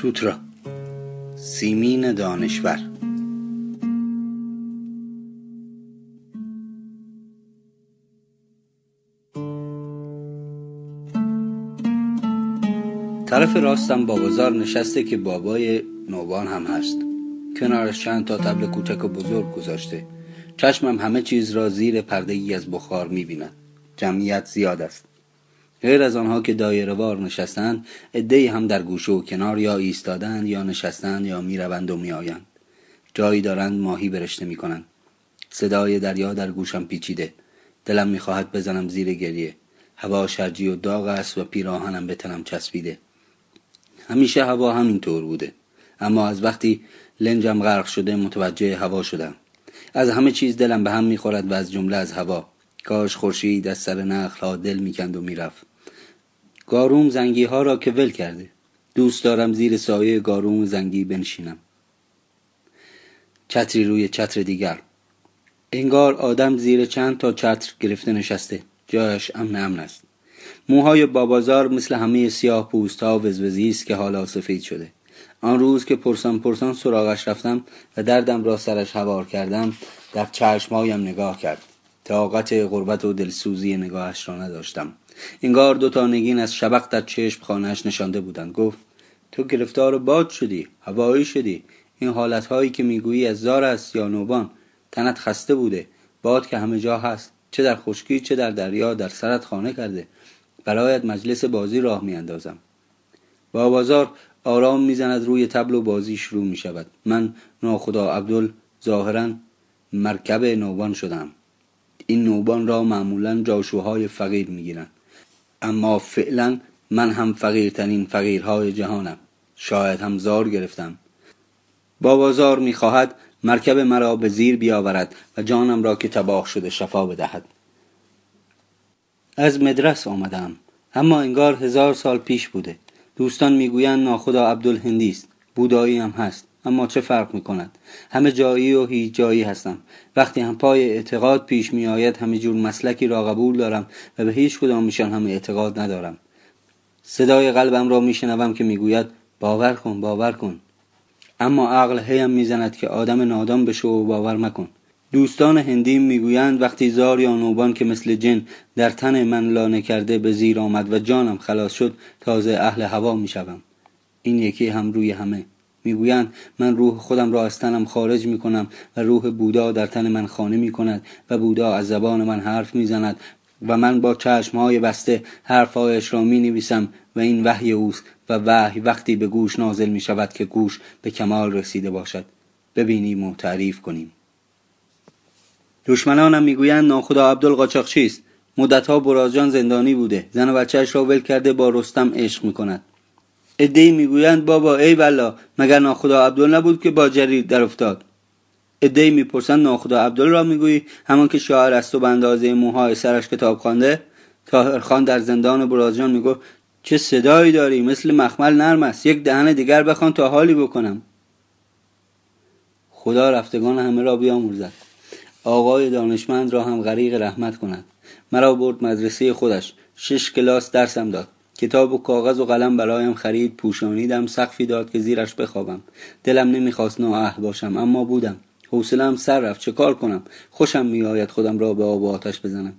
سوترا سیمین دانشور. طرف راستم بابازار نشسته که بابای نوبان هم هست. کنارش چند تا تبل کوچک و بزرگ گذاشته. چشمم همه چیز را زیر پرده ای از بخار می‌بیند. جمعیت زیاد است. غیر از آنها که دایره وار نشستند عدهای هم در گوشه و کنار یا ایستادند یا نشستند یا می‌روند و میآیند. جایی دارند ماهی برشته می‌کنند. صدای دریا در گوشم پیچیده. دلم می‌خواهد بزنم زیر گریه. هوا شرجی و داغ است و پیراهنم به تنم چسبیده. همیشه هوا همینطور بوده. اما از وقتی لنجم غرق شده متوجه هوا شدم. از همه چیز دلم به هم می‌خورد و از جمله از هوا. کاش خورشید از سر نخل ها دل می‌کند و می‌رفت. گاروم زنگی ها را که ول کرده. دوست دارم زیر سایه گاروم زنگی بنشینم. چتری روی چتر دیگر. انگار آدم زیر چند تا چتر گرفته نشسته. جایش امن امن است. موهای بابازار مثل همه سیاه پوست ها وزوزی است که حالا سفید شده. آن روز که پرسان پرسان سراغش رفتم و دردم را سرش هوار کردم در چشمهایم نگاه کرد. طاقت غربت و دلسوزی نگاهش را نداشتم. انگار دو تا نگین از شبق در چشم خانهاش نشانده بودند. گفت تو گرفتار باد شدی هوایی شدی. این حالتهایی که می‌گویی از زار است یا نوبان تنت خسته بوده. باد که همه جا هست چه در خشکی چه در دریا در سرت خانه کرده. برایت مجلس بازی راه میاندازم. با بازار آرام می‌زند روی تبل و بازی شروع می شود من ناخدا عبدال ظاهرا مرکب نوبان شدم این نوبان را معمولا جاشوهای فقیر می‌گیرند. اما فعلا من هم فقیرترین فقیرهای جهانم. شاید هم زار گرفتم. بابازار می‌خواهد مرکب مرا به زیر بیاورد و جانم را که تباه شده شفا بدهد. از مدرس آمدم. اما انگار هزار سال پیش بوده. دوستان می‌گویند ناخدا عبدالهندی است. بودایی هم هست. اما چه فرق می کند همه جایی و هیچ جایی هستم. وقتی هم پای اعتقاد پیش می آید همه جور مسلکی را قبول دارم و به هیچ کدامشان هم اعتقاد ندارم. صدای قلبم را میشنوم که می‌گوید باور کن باور کن. اما عقل هیم می‌زند که آدم نادان بشو و باور مکن. دوستان هندیم می‌گویند وقتی زار یا نوبان که مثل جن در تن من لانه کرده به زیر آمد و جانم خلاص شد تازه اهل هوا می‌شوم. این یکی هم روی همه. می‌گویند من روح خودم را از تنم خارج می کنم و روح بودا در تن من خانه می کند و بودا از زبان من حرف می زند و من با های بسته حرفهایش را می نویسم و این وحی اوست و وحی وقتی به گوش نازل می شود که گوش به کمال رسیده باشد. ببینیم و تعریف کنیم. دشمنانم می‌گویند ناخدا عبدالقاچاقچی است مدتها برازجان زندانی بوده. زن و بچهش را ول کرده با رستم عشق می‌کند. ادهی می‌گویند بابا ای بلا مگر ناخدا عبدال نبود که با جریر در افتاد؟ ادهی می‌پرسند ناخدا عبدال را می‌گویی؟ همان که شاعر است و به موهای سرش کتاب خوانده تاهرخان در زندان برازجان می‌گفت چه صدایی داری؟ مثل مخمل نرم است. یک دهن دیگر بخوان تا حالی بکنم. خدا رفتگان همه را بیامرزد. آقای دانشمند را هم غریق رحمت کند. مرا برد مدرسه خودش. شش کلاس درسم داد. کتاب و کاغذ و قلم برایم خرید پوشانیدم سقفی داد که زیرش بخوابم. دلم نمی‌خواست نااهل باشم اما بودم. حوصلهام سر رفت. چه کار کنم؟ خوشم میآید خودم را به آب و آتش بزنم.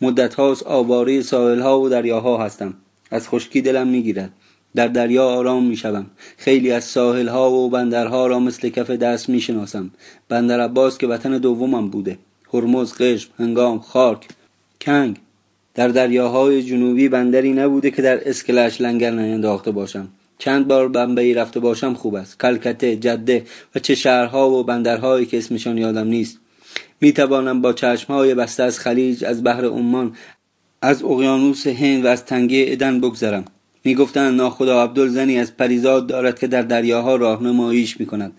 مدت هاست آواره ساحل و دریاها هستم. از خشکی دلم می‌گیرد. در دریا آرام می‌شوم. خیلی از ساحل ها و بندرها را مثل کف دست می‌شناسم. بندر عباس که وطن دومم بوده. هرمز قشم هنگام خاک کنگ. در دریاهای جنوبی بندری نبوده که در اسکلش لنگر نینداخته باشم. چند بار بمبئی رفته باشم خوب است. کلکته جده و چه شهرها و بندرهایی که اسمشان یادم نیست. می توانم با چشمهای بسته از خلیج از بحر عمان از اقیانوس هند و از تنگه ادن بگذرم. می‌گفتند ناخدا عبدال زنی از پریزاد دارد که در دریاها راهنماییش می‌کند.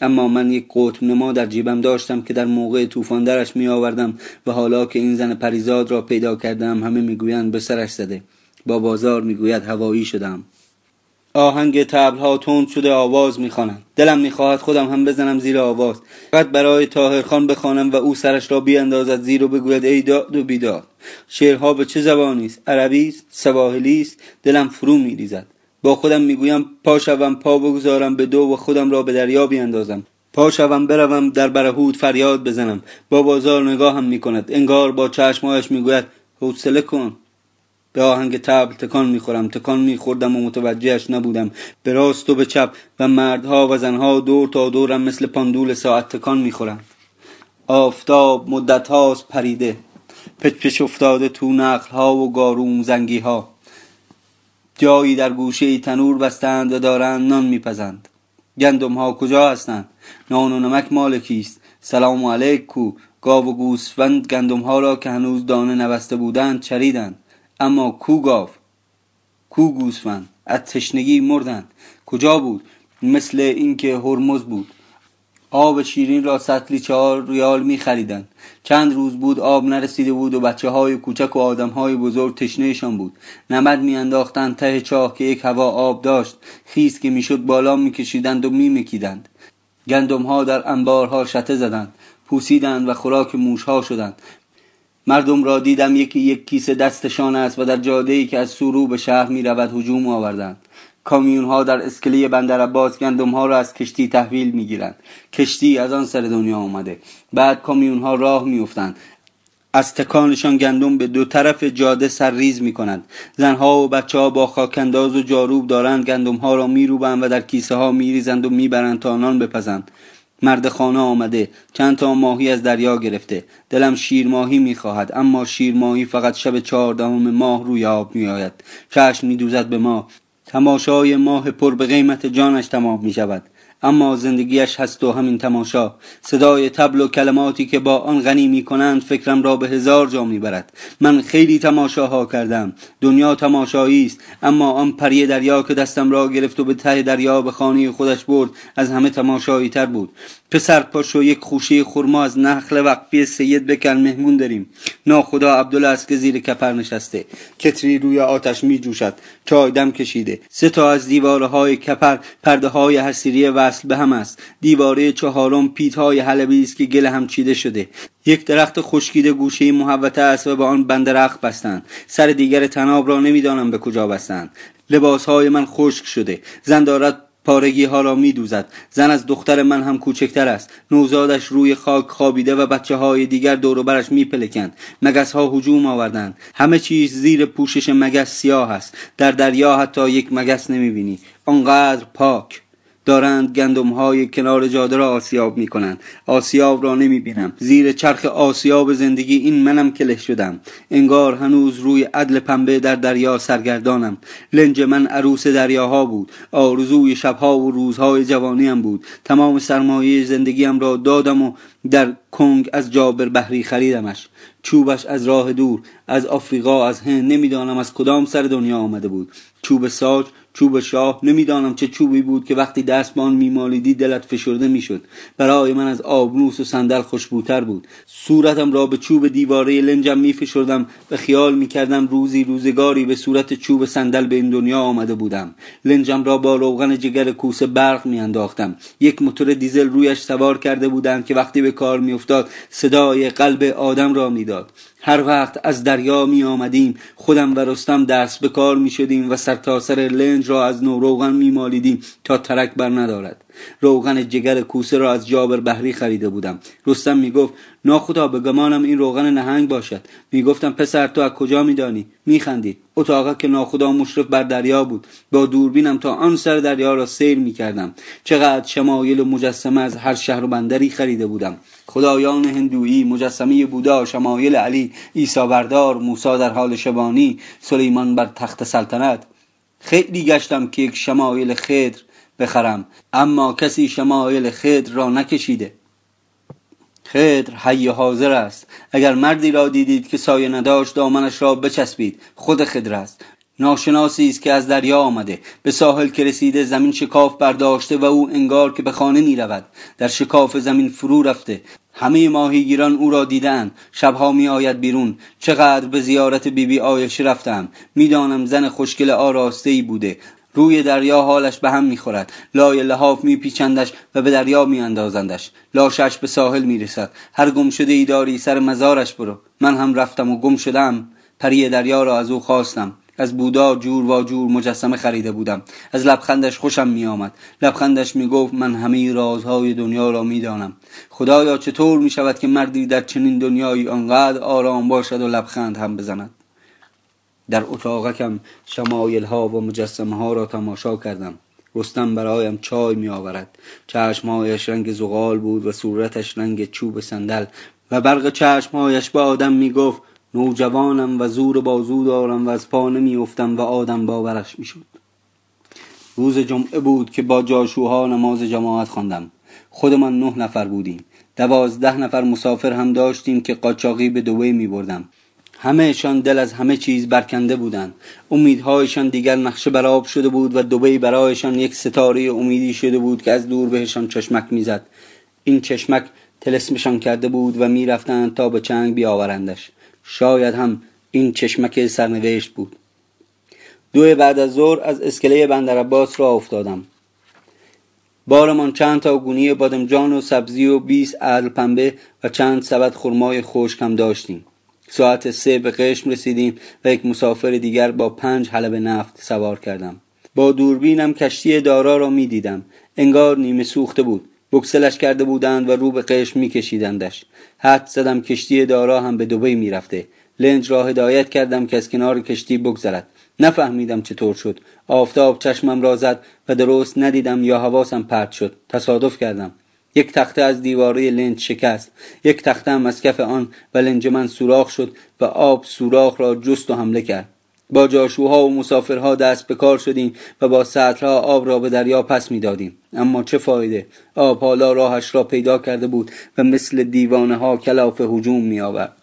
اما من یک قطب نما در جیبم داشتم که در موقع طوفان درش می آوردم و حالا که این زن پریزاد را پیدا کردم همه می‌گویند به سرش زده. با بازار می‌گوید هوایی شدم. آهنگ تبلها تند شده آواز می‌خوانند دلم می‌خواهد خودم هم بزنم زیر آواز. فقط برای تاهرخان بخوانم و او سرش را بیاندازد زیر و بگوید ای داد و بیداد شعرها به چه زبانی است؟ عربی است سواحلی است دلم فرو میریزد. با خودم می‌گویم پا شوم پا بگذارم به دو و خودم را به دریا بیاندازم. پا شوم بروم در برهود فریاد بزنم. با بازار نگاهم می‌کند. انگار با چشمهایش می‌گوید حوصله کن. به آهنگ تبل تکان می‌خورم تکان میخوردم و متوجهش نبودم. به راست و به چپ و مردها و زنها دور تا دورم مثل پاندول ساعت تکان می‌خورم آفتاب مدت هاست پریده. پچ پچ افتاده تو نخل ها و گاروم زنگی ها جایی در گوشه تنور بستند و دارند نان میپزند. گندم ها کجا هستند؟ نان و نمک مال کیست سلام علیک کو گاو و گوسفند گندم ها را که هنوز دانه نبسته بودند چریدند. اما کو گاو؟ کو گوسفند؟ از تشنگی مردند. کجا بود؟ مثل اینکه هرمز بود. آب شیرین را سطلی چهار ریال می خریدن. چند روز بود آب نرسیده بود و بچه های کوچک و آدم های بزرگ تشنهشان بود. نمد میانداختند ته چاه که یک هوا آب داشت. خیز که می‌شد بالا میکشیدند و میمکیدند. گندم ها در انبارها شته زدند. پوسیدند و خوراک موش ها شدند. مردم را دیدم یکی یک کیسه دستشان است و در جاده ای که از سورو به شهر می رود هجوم آوردند. کامیون ها در اسکله بندر عباس گندم ها را از کشتی تحویل می گیرند کشتی از آن سر دنیا آمده. بعد کامیون ها راه می افتند از تکانشان گندم به دو طرف جاده سرریز می کنند زنها و بچه ها با خاکنداز و جاروب دارند. گندم ها را می و در کیسه ها می ریزند و می برند تا نان بپزند. مرد خانه آمده چند تا ماهی از دریا گرفته. دلم شیر ماهی می‌خواهد اما شیر ماهی فقط شب چهاردهم ماه روی آب میآید. چشم میدوزد به ما. تماشای ماه پر به قیمت جانش تمام می شود اما زندگیش هست و همین تماشا. صدای تبل و کلماتی که با آن غنی می کنند فکرم را به هزار جا می برد من خیلی تماشاها کردم. دنیا تماشایی است. اما آن پری دریا که دستم را گرفت و به ته دریا به خانه خودش برد از همه تماشایی تر بود. پسر پاشو یک خوشه خرما از نخل وقفی سید بکن مهمون داریم. ناخدا عبدالله است که زیر کپر نشسته. کتری روی آتش می جوشد. چای دم کشیده. سه تا از دیواره های کپر پرده های حسیری وصل به هم است. دیواره چهارم پیت های حلبی است که گل هم چیده شده. یک درخت خشکیده گوشه محوطه است و به آن بندرخت بستند. سر دیگر تناب را نمی‌دانم به کجا بستند. لباس های من خشک شده. زن دارد پارگی ها را می دوزد. زن از دختر من هم کوچکتر است. نوزادش روی خاک خوابیده و بچه های دیگر دور برش می پلکند مگس ها هجوم آوردند. همه چیز زیر پوشش مگس سیاه است. در دریا حتی یک مگس نمی بینی آنقدر پاک. دارند گندم های کنار جاده را آسیاب می کنند آسیاب را نمی بینم زیر چرخ آسیاب زندگی این منم کله شدم. انگار هنوز روی عدل پنبه در دریا سرگردانم. لنج من عروس دریاها بود. آرزوی شبها و روزهای جوانیم بود. تمام سرمایه زندگیم را دادم و در کنگ از جابر بحری خریدمش. چوبش از راه دور از آفریقا از هند نمی‌دانم از کدام سر دنیا آمده بود. چوب ساج چوب شاه. نمی‌دانم چه چوبی بود که وقتی دست به آن میمالیدی دلت فشرده می‌شد. برای من از آبنوس و صندل خوشبوتر بود. صورتم را به چوب دیواره لنجم میفشردم. و خیال می‌کردم روزی روزگاری به صورت چوب صندل به این دنیا آمده بودم. لنجم را با روغن جگر کوسه برق میانداختم. یک موتور دیزل رویش سوار کرده بودند که وقتی به کار میافتاد صدای قلب آدم را می‌داد. هر وقت از دریا می آمدیم خودم و رستم درس به کار می شدیم و سرتاسر سر لنج را از نو روغن می مالیدیم تا ترک بر ندارد. روغن جگر کوسه را از جابر بحری خریده بودم. رستم می گفت ناخدا به گمانم این روغن نهنگ باشد. می گفتم پسر تو از کجا می دانی؟ می خندید. اتاقه که ناخدا مشرف بر دریا بود. با دوربینم تا آن سر دریا را سیر می کردم. چقدر شمایل و مجسمه از هر شهر و بندری خریده بودم. خدایان هندویی مجسمه بودا شمایل علی عیسی بردار موسی در حال شبانی سلیمان بر تخت سلطنت. خیلی گشتم که یک شمایل خدر بخرم اما کسی شمایل خدر را نکشیده. خدر حی حاضر است. اگر مردی را دیدید که سایه نداشت دامنش را بچسبید. خود خدر است. ناشناسی است که از دریا آمده. به ساحل که رسیده زمین شکاف برداشته و او انگار که به خانه می رود در شکاف زمین فرو رفته. همه ماهیگیران او را دیدن شبها می آید بیرون. چقدر به زیارت بیبی بی آیش رفتم. می‌دانم زن خوشگل آراسته ای بوده. روی دریا حالش به هم می‌خورد. لای لحاف میپیچندش و به دریا میاندازندش. لاشش به ساحل می‌رسد. هر گم شده ای داری سر مزارش برو. من هم رفتم و گم شدم. پری دریا را از او خواستم. از بودا جور و جور مجسمه خریده بودم. از لبخندش خوشم می آمد لبخندش می گفت من همه رازهای دنیا را می دانم خدایا چطور می شود که مردی در چنین دنیایی آنقدر آرام باشد و لبخند هم بزند؟ در اتاقکم شمایل ها و مجسمه ها را تماشا کردم. رستم برایم چای می آورد چشمهایش رنگ زغال بود و صورتش رنگ چوب صندل. و برق چشمهایش به آدم می گفت نوجوانم و زور بازو دارم و از پا نمیافتم و آدم باورش می‌شد. روز جمعه بود که با جاشوها نماز جماعت خواندم. خودمان نه نفر بودیم. دوازده نفر مسافر هم داشتیم که قاچاقی به دوی می بردم همهشان دل از همه چیز برکنده بودند. امیدهایشان دیگر نقشه براب شده بود و دوبی برایشان یک ستاره امیدی شده بود که از دور بهشان چشمک می‌زد. این چشمک تلسمشان کرده بود و می‌رفتند تا به چنگ بیاورندش. شاید هم این چشمک سرنوشت بود. دو بعد از ظهر از اسکله بندر عباس را افتادم. بارمان چند تا گونی بادمجان و سبزی و بیس عدل پنبه و چند سبد خرمای خشک هم داشتیم. ساعت سه به قشم رسیدیم و یک مسافر دیگر با پنج حلب نفت سوار کردم. با دوربینم کشتی دارا را می دیدم انگار نیمه سوخته بود. بکسلش کرده بودند و رو به قشم میکشیدندش. حد زدم کشتی دارا هم به دبی می‌رفته. لنج را هدایت کردم که از کنار کشتی بگذرد. نفهمیدم چطور شد. آفتاب چشمم را زد و درست ندیدم یا حواسم پرت شد. تصادف کردم. یک تخته از دیواره لنج شکست. یک تخته هم از کف آن و لنج من سوراخ شد و آب سوراخ را جست و حمله کرد. با جاشوها و مسافرها دست به کار شدیم و با سطرها آب را به دریا پس می‌دادیم. اما چه فایده؟ آب حالا راهش را پیدا کرده بود و مثل دیوانه ها کلاف هجوم می آورد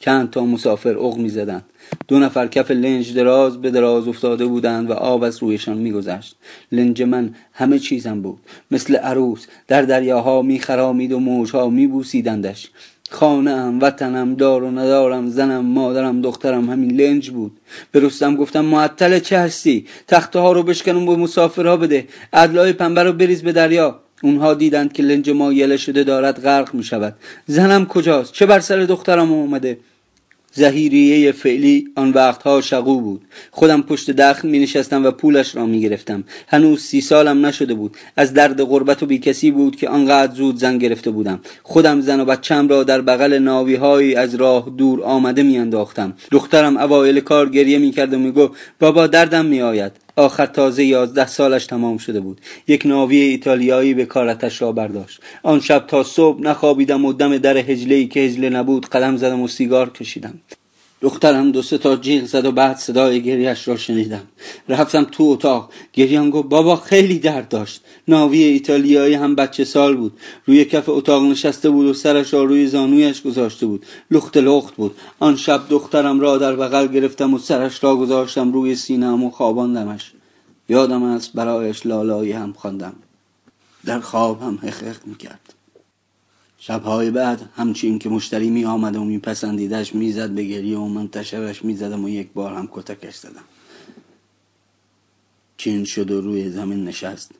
چند تا مسافر اغ می زدن. دو نفر کف لنج دراز به دراز افتاده بودند و آب از رویشان میگذشت. لنج من همه چیزم بود. مثل عروس در دریاها میخرامید و موجها میبوسیدندش. خانه ام وطنم دار و ندارم زنم مادرم دخترم همین لنج بود. به رستم گفتم معطل چه هستی؟ تخته ها رو بشکن به مسافرها بده. ادلای پنبه رو بریز به دریا. اونها دیدند که لنج ما یله شده دارد غرق می شود زنم کجاست؟ چه بر سر دخترم اومده؟ زهیریه فعلی آن وقتها شقو بود. خودم پشت دخل می نشستم و پولش را می گرفتم هنوز سی سالم نشده بود. از درد غربت و بیکسی بود که آنقدر زود زن گرفته بودم. خودم زن و بچم را در بغل ناوی از راه دور آمده می انداختم دخترم اوایل کار گریه می کرد و می گفت بابا دردم می آید آخر تازه یازده سالش تمام شده بود. یک ناوی ایتالیایی به کارتش را برداشت. آن شب تا صبح نخوابیدم و دم در هجله که هجله نبود قدم زدم و سیگار کشیدم. دخترم دو سه تا جیغ زد و بعد صدای گریش را شنیدم. رفتم تو اتاق. گریان گفت بابا خیلی درد داشت. ناوی ایتالیایی هم بچه سال بود. روی کف اتاق نشسته بود و سرش را روی زانویش گذاشته بود. لخت لخت بود. آن شب دخترم را در بغل گرفتم و سرش را گذاشتم روی سینم و خواباندمش. یادم است برایش لالایی هم خواندم. در خواب هم حقق می‌کرد. شبهای بعد همچین که مشتری می آمد و میپسندیدش می‌زد به گریه و منتشرش می‌زدم و یک بار هم کتکش زدم. چین شد و روی زمین نشست.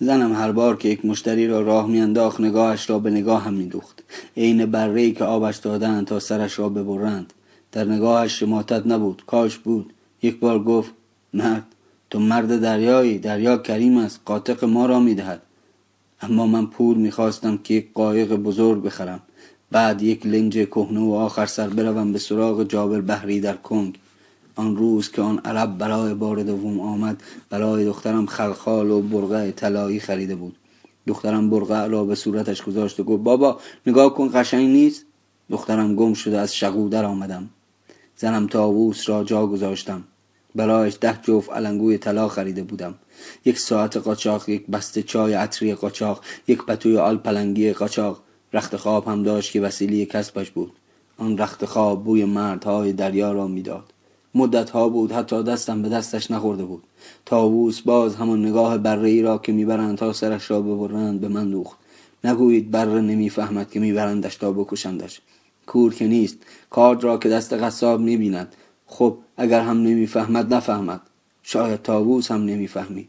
زنم هر بار که یک مشتری را راه میانداخت نگاهش را به نگاه هم میدوخت. عین بره که آبش دادند تا سرش را ببرند. در نگاهش شماتت نبود کاش بود. یک بار گفت مرد تو مرد دریایی دریا کریم است قاطق ما را می‌دهد. اما من پول می‌خواستم که یک قایق بزرگ بخرم. بعد یک لنج کهنه و آخر سر بروم به سراغ جابر بحری در کنگ. آن روز که آن عرب برای بار دوم آمد برای دخترم خلخال و برقع طلایی خریده بود. دخترم برقع را به صورتش گذاشت و گفت بابا نگاه کن قشنگ نیست؟ دخترم گم شده از شقو در آمدم. زنم تاووس را جا گذاشتم. برایش ده جفت علنگوی طلا خریده بودم. یک ساعت قاچاق یک بسته چای عطری قاچاق یک پتوی آل پلنگی قاچاق. رخت خواب هم داشت که وسیله کسبش بود. آن رخت خواب بوی مردهای دریا را می‌داد. مدت ها بود حتی دستم به دستش نخورده بود. تاووس باز همان نگاه بره ای را که می‌برند تا سرش را ببرند به من دوخت. نگویید بره نمی‌فهمد که میبرندش تا بکشندش. کور که نیست. کارد را که دست قصاب می‌بیند. خب اگر هم نمی‌فهمد نفهمد. شاید تاووس هم نمی‌فهمی.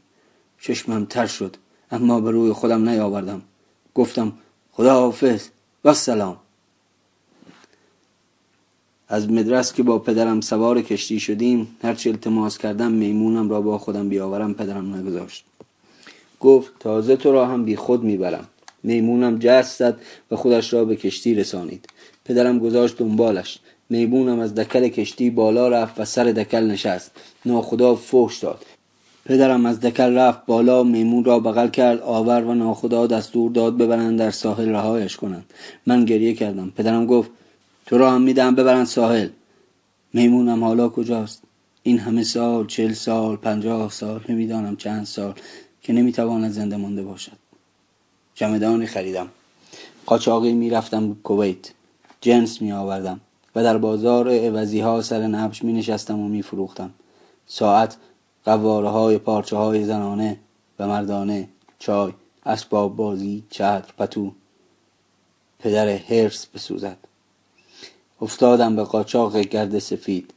چشمم تر شد اما به روی خودم نیاوردم. گفتم خدا حافظ و سلام. از مدرس که با پدرم سوار کشتی شدیم هرچی التماس کردم میمونم را با خودم بیاورم پدرم نگذاشت. گفت تازه تو را هم بی خود می‌برم. میمونم جست زد و خودش را به کشتی رسانید. پدرم گذاشت دنبالش. میمونم از دکل کشتی بالا رفت و سر دکل نشست. ناخدا فحش داد. پدرم از دکل رفت بالا میمون را بغل کرد آور و ناخدا دستور داد ببرند در ساحل رهایش کنند. من گریه کردم. پدرم گفت تو را هم میدم ببرند ساحل. میمونم حالا کجاست؟ این همه سال چل سال پنجاه سال نمی‌دانم چند سال که نمی‌تواند زنده مانده باشد. چمدانی خریدم. قاچاقی می‌رفتم کویت. جنس می آوردم و در بازار عوضی ها سر نبش می نشستم و می فروختم ساعت قواره های پارچه های زنانه و مردانه چای اسباب بازی چتر پتو. پدر هرس بسوزد. افتادم به قاچاق گرد سفید.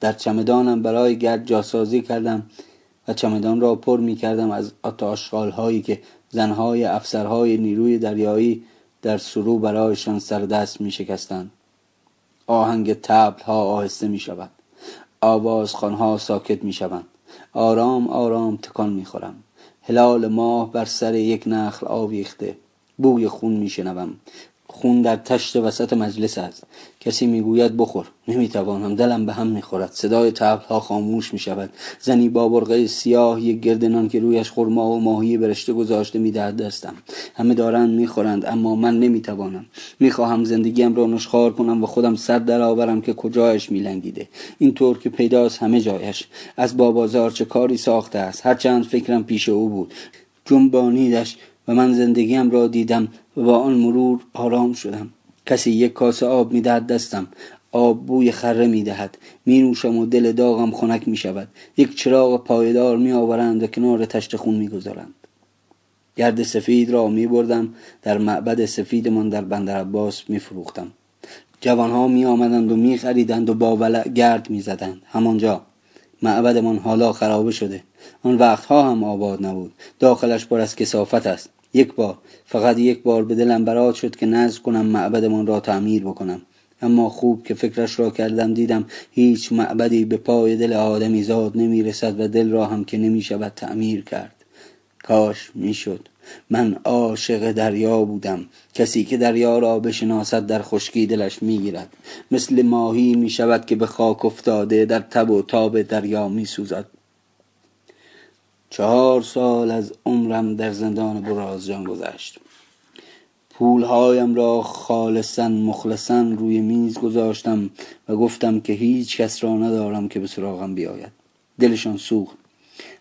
در چمدانم برای گرد جاسازی کردم و چمدان را پر می کردم از آتاشخال هایی که زنهای افسرهای نیروی دریایی در سرو برایشان سردست می شکستند آهنگ تبل ها آهسته می شود آواز خانها ساکت می شوند آرام آرام تکان می خورم هلال ماه بر سر یک نخل آویخته. بوی خون می شنوم خون در تشت وسط مجلس است. کسی می‌گوید بخور. نمی‌توانم. دلم به هم می‌خورد. صدای ها خاموش می‌شود. زنی با برقه سیاه یک گردنان که رویش خرما و ماهی برشته گذاشته می‌دهد دستم. همه دارند می‌خورند اما من نمی‌توانم. می‌خواهم زندگیم را نشخار کنم و خودم سر درآورم که کجایش میلنگیده. اینطور که پیداست همه جایش. از بابازار چه کاری ساخته است؟ هرچند فکرم پیش او بود. جنبانیدش و من زندگیم را دیدم. و با آن مرور آرام شدم. کسی یک کاسه آب می‌دهد دستم. آب بوی خره می‌دهد. می نوشم و دل داغم خنک می شود یک چراغ پایدار می آورند و کنار تشت خون می گذارند گرد سفید را می بردم در معبد سفیدمان در بندر عباس می فروختم جوانها می آمدند و می خریدند و با ولع گرد می زدند همانجا معبدمان حالا خرابه شده. آن وقتها هم آباد نبود. داخلش پر از کسافت است. یک بار فقط یک بار به دلم برات شد که نزد کنم معبدمان را تعمیر بکنم. اما خوب که فکرش را کردم دیدم هیچ معبدی به پای دل آدمی زاد نمی رسد و دل را هم که نمی شود تعمیر کرد. کاش می شد من عاشق دریا بودم. کسی که دریا را بشناسد در خشکی دلش می‌گیرد. مثل ماهی می شود که به خاک افتاده در تب و تاب دریا می سوزد چهار سال از عمرم در زندان برازجان گذشت. پولهایم را خالصا مخلصا روی میز گذاشتم و گفتم که هیچ کس را ندارم که به سراغم بیاید. دلشان سوخت.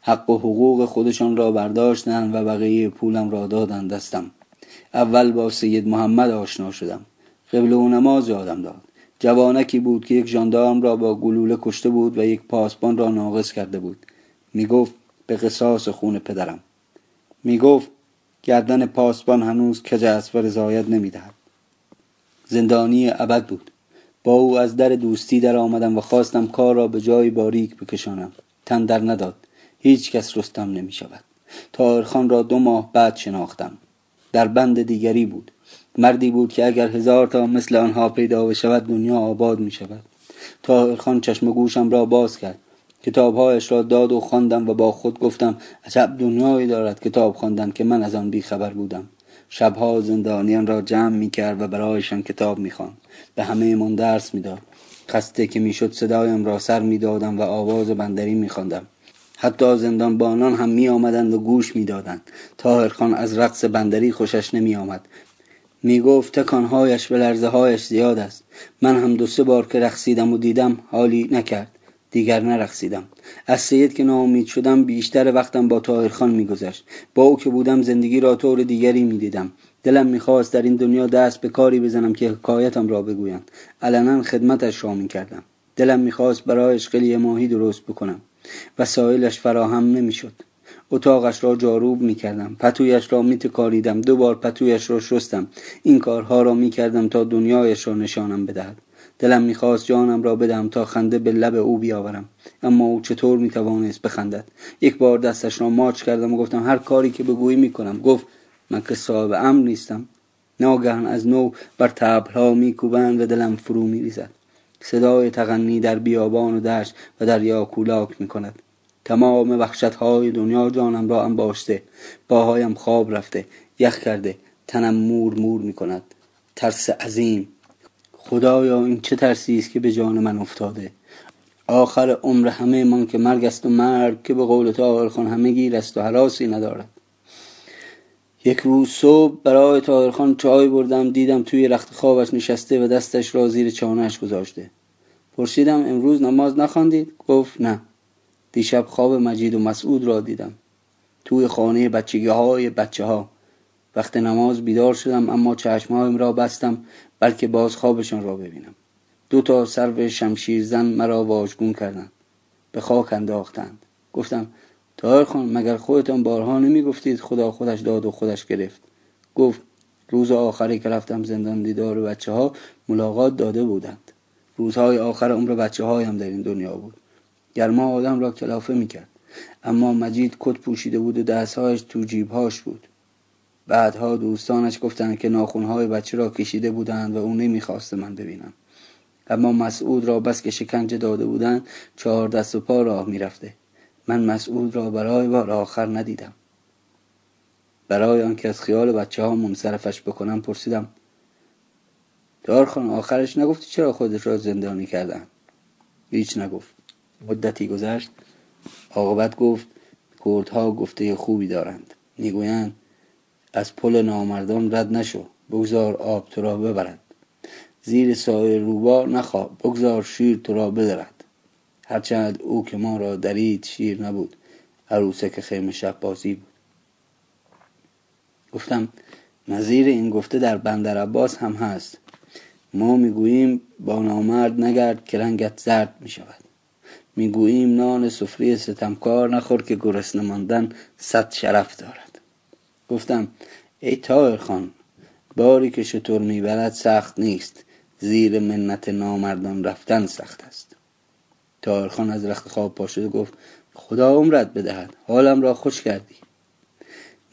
حق و حقوق خودشان را برداشتند و بقیه پولم را دادند دستم. اول با سید محمد آشنا شدم. قبل و نماز یادم داد. جوانکی بود که یک ژاندارم را با گلوله کشته بود و یک پاسبان را ناقص کرده بود. می گفت به قصاص خون پدرم. می گفت گردن پاسبان هنوز کج است و رضایت نمی‌دهد. زندانی ابد بود. با او از در دوستی در آمدم و خواستم کار را به جای باریک بکشانم. تن در نداد. هیچ کس رستم نمی شود را دو ماه بعد شناختم. در بند دیگری بود. مردی بود که اگر هزار تا مثل آنها پیدا بشود دنیا آباد می شود تاهرخان چشم گوشم را باز کرد. کتابهایش را داد و خواندم و با خود گفتم عجب دنیایی دارد کتاب خواندن که من از آن بیخبر بودم. شبها زندانیان را جمع می کرد و برایشان کتاب می خواند به همه من درس می‌داد. خسته که می‌شد صدایم را سر می‌دادم و آواز بندری میخواندم. حتی زندان بانان هم می آمدند و گوش می دادند تاهرخان از رقص بندری خوشش نمی آمد می گفت تکانهایش به لرزه هایش زیاد است. من هم دو سه بار که رقصیدم و دیدم حالی نکرد. دیگر نرقصیدم. از سید که ناامید شدم بیشتر وقتم با تاهرخان میگذشت. با او که بودم زندگی را طور دیگری می‌دیدم. دلم می‌خواست در این دنیا دست به کاری بزنم که حکایتم را بگویند. علنا خدمتش را می‌کردم. دلم می‌خواست برایش قلیه ماهی درست بکنم. وسایلش فراهم نمی‌شد. اتاقش را جاروب می‌کردم. پتویش را میتکاریدم. دو بار پتویش را شستم. این کارها را می‌کردم تا دنیایش را نشانم بدهد. دلم می‌خواست جانم را بدم تا خنده به لب او بیاورم. اما او چطور می‌توانست بخندد؟ یک بار دستش را ماچ کردم و گفتم هر کاری که بگویی می‌کنم. گفت من که صاحب امر نیستم. ناگهان از نو بر تبلها میکوبند و دلم فرو میریزد. صدای تغنی در بیابان و دشت و دریا کولاک می کند تمام وحشت های دنیا جانم را انباشته باهایم خواب رفته یخ کرده تنم مور مور می کند ترس عظیم خدایا این چه ترسی است که به جان من افتاده؟ آخر عمر همه من که مرگ است و مرگ که به قول طاهرخان همه گیر است و حراسی ندارد. یک روز صبح برای طاهرخان چای بردم دیدم توی رخت خوابش نشسته و دستش را زیر چانهش گذاشته. پرسیدم امروز نماز نخواندید؟ گفت نه. دیشب خواب مجید و مسعود را دیدم. توی خانه بچگی های بچه ها وقت نماز بیدار شدم اما چشمهایم را بستم بلکه باز خوابشان را ببینم. دو تا سرو شمشیر زن مرا واژگون کردند. به خاک انداختند. گفتم تاهر خان مگر خودتان بارها نمی گفتید خدا خودش داد و خودش گرفت؟ گفت روز آخری که رفتم زندان دیدار بچه ها ملاقات داده بودند. روزهای آخر عمر بچه هایم در این دنیا بود. گرما آدم را کلافه می‌کرد. اما مجید کت پوشیده بود و دستهایش تو جیبهاش بود. بعدها دوستانش گفتند که ناخونهای بچه را کشیده بودند و او نمی‌خواست من ببینم. اما مسعود را بس که شکنجه داده بودند چهار دست و پا راه می‌رفته. من مسعود را برای بار آخر ندیدم. برای آنکه از خیال بچه ها منصرفش بکنم پرسیدم دارخان آخرش نگفتی چرا خودش را زندانی کردن هیچ نگفت. مدتی گذشت. عاقبت گفت کردها گفته خوبی دارند. می‌گویند؟ از پل نامردان رد نشو بگذار آب تو را ببرد. زیر سایه روبا نخواب بگذار شیر تو را بدرد. هرچند او که ما را درید شیر نبود عروسک خیمه شب بازی بود. گفتم نظیر این گفته در بندر عباس هم هست. ما می‌گوییم با نامرد نگرد که رنگت زرد می شود می‌گوییم نان سفری ستمکار نخور که گرسنه ماندن صد شرف دارد. گفتم ای تاهر خان باری که شطور می‌برد سخت نیست زیر منت نامردان رفتن سخت است. تاهر خان از رخت خواب پاشد و گفت خدا عمرت بدهد حالم را خوش کردی.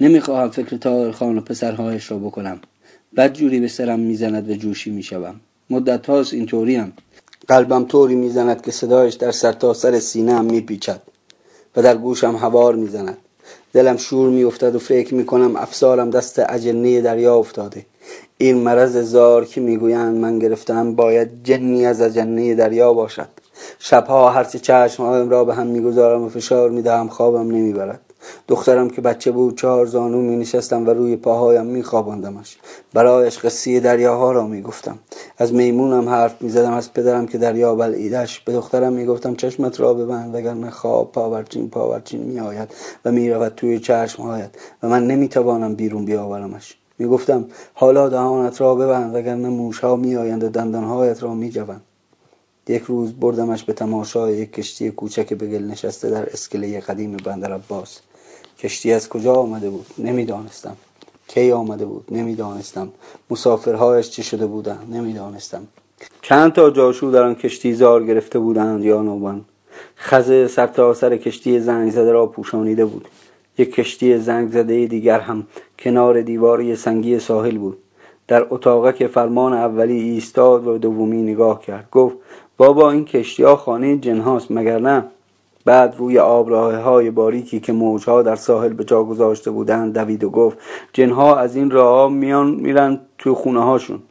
نمی‌خواهم فکر تاهر خان و پسرهایش را بکنم. بد جوری به سرم می‌زند و جوشی می‌شوم. مدت هاست اینطوریم. قلبم طوری می‌زند که صدایش در سرتاسر سر سینه هم میپیچد و در گوشم هوار می‌زند. دلم شور میافتد و فکر می‌کنم افسارم دست اجنه دریا افتاده. این مرض زار که می‌گویند من گرفتم باید جنی از اجنه دریا باشد. شبها هرچه چشمهایم را به هم می‌گذارم و فشار می‌دهم خوابم نمی‌برد. دخترم که بچه بود چهار زانو می نشستم و روی پاهایم می خواباندمش برایش قصه دریاها را می گفتم از میمونم حرف می زدم از پدرم که دریا بلعیدش. به دخترم می گفتم چشمت را ببند وگرنه خواب پاورچین پاورچین می آید و می رود توی چشمهایت و من نمی توانم بیرون بیاورمش. می گفتم حالا دهانت را ببند وگرنه موشها می آیند و دندانهایت را می جوند. یک روز بردمش به تماشای یک کشتی کوچک به گل نشسته در اسکله قدیم بندر عباس. کشتی از کجا آمده بود؟ نمی‌دانستم. کی آمده بود؟ نمی‌دانستم. مسافرهایش چه شده بودند نمی‌دانستم. چند تا جاشو در آن کشتی زار گرفته بودند یا نوبان؟ خزه سرتاسر سر کشتی زنگ زده را پوشانیده بود. یک کشتی زنگ زده دیگر هم کنار دیواری سنگی ساحل بود. در اتاقه که فرمان اولی ایستاد و دومی نگاه کرد. گفت بابا این کشتی ها خانه جن هاست مگر نه؟ بعد روی آبراه های باریکی که موجها در ساحل به جا گذاشته بودند دوید و گفت جنها از این راه میان میرن تو خونه هاشون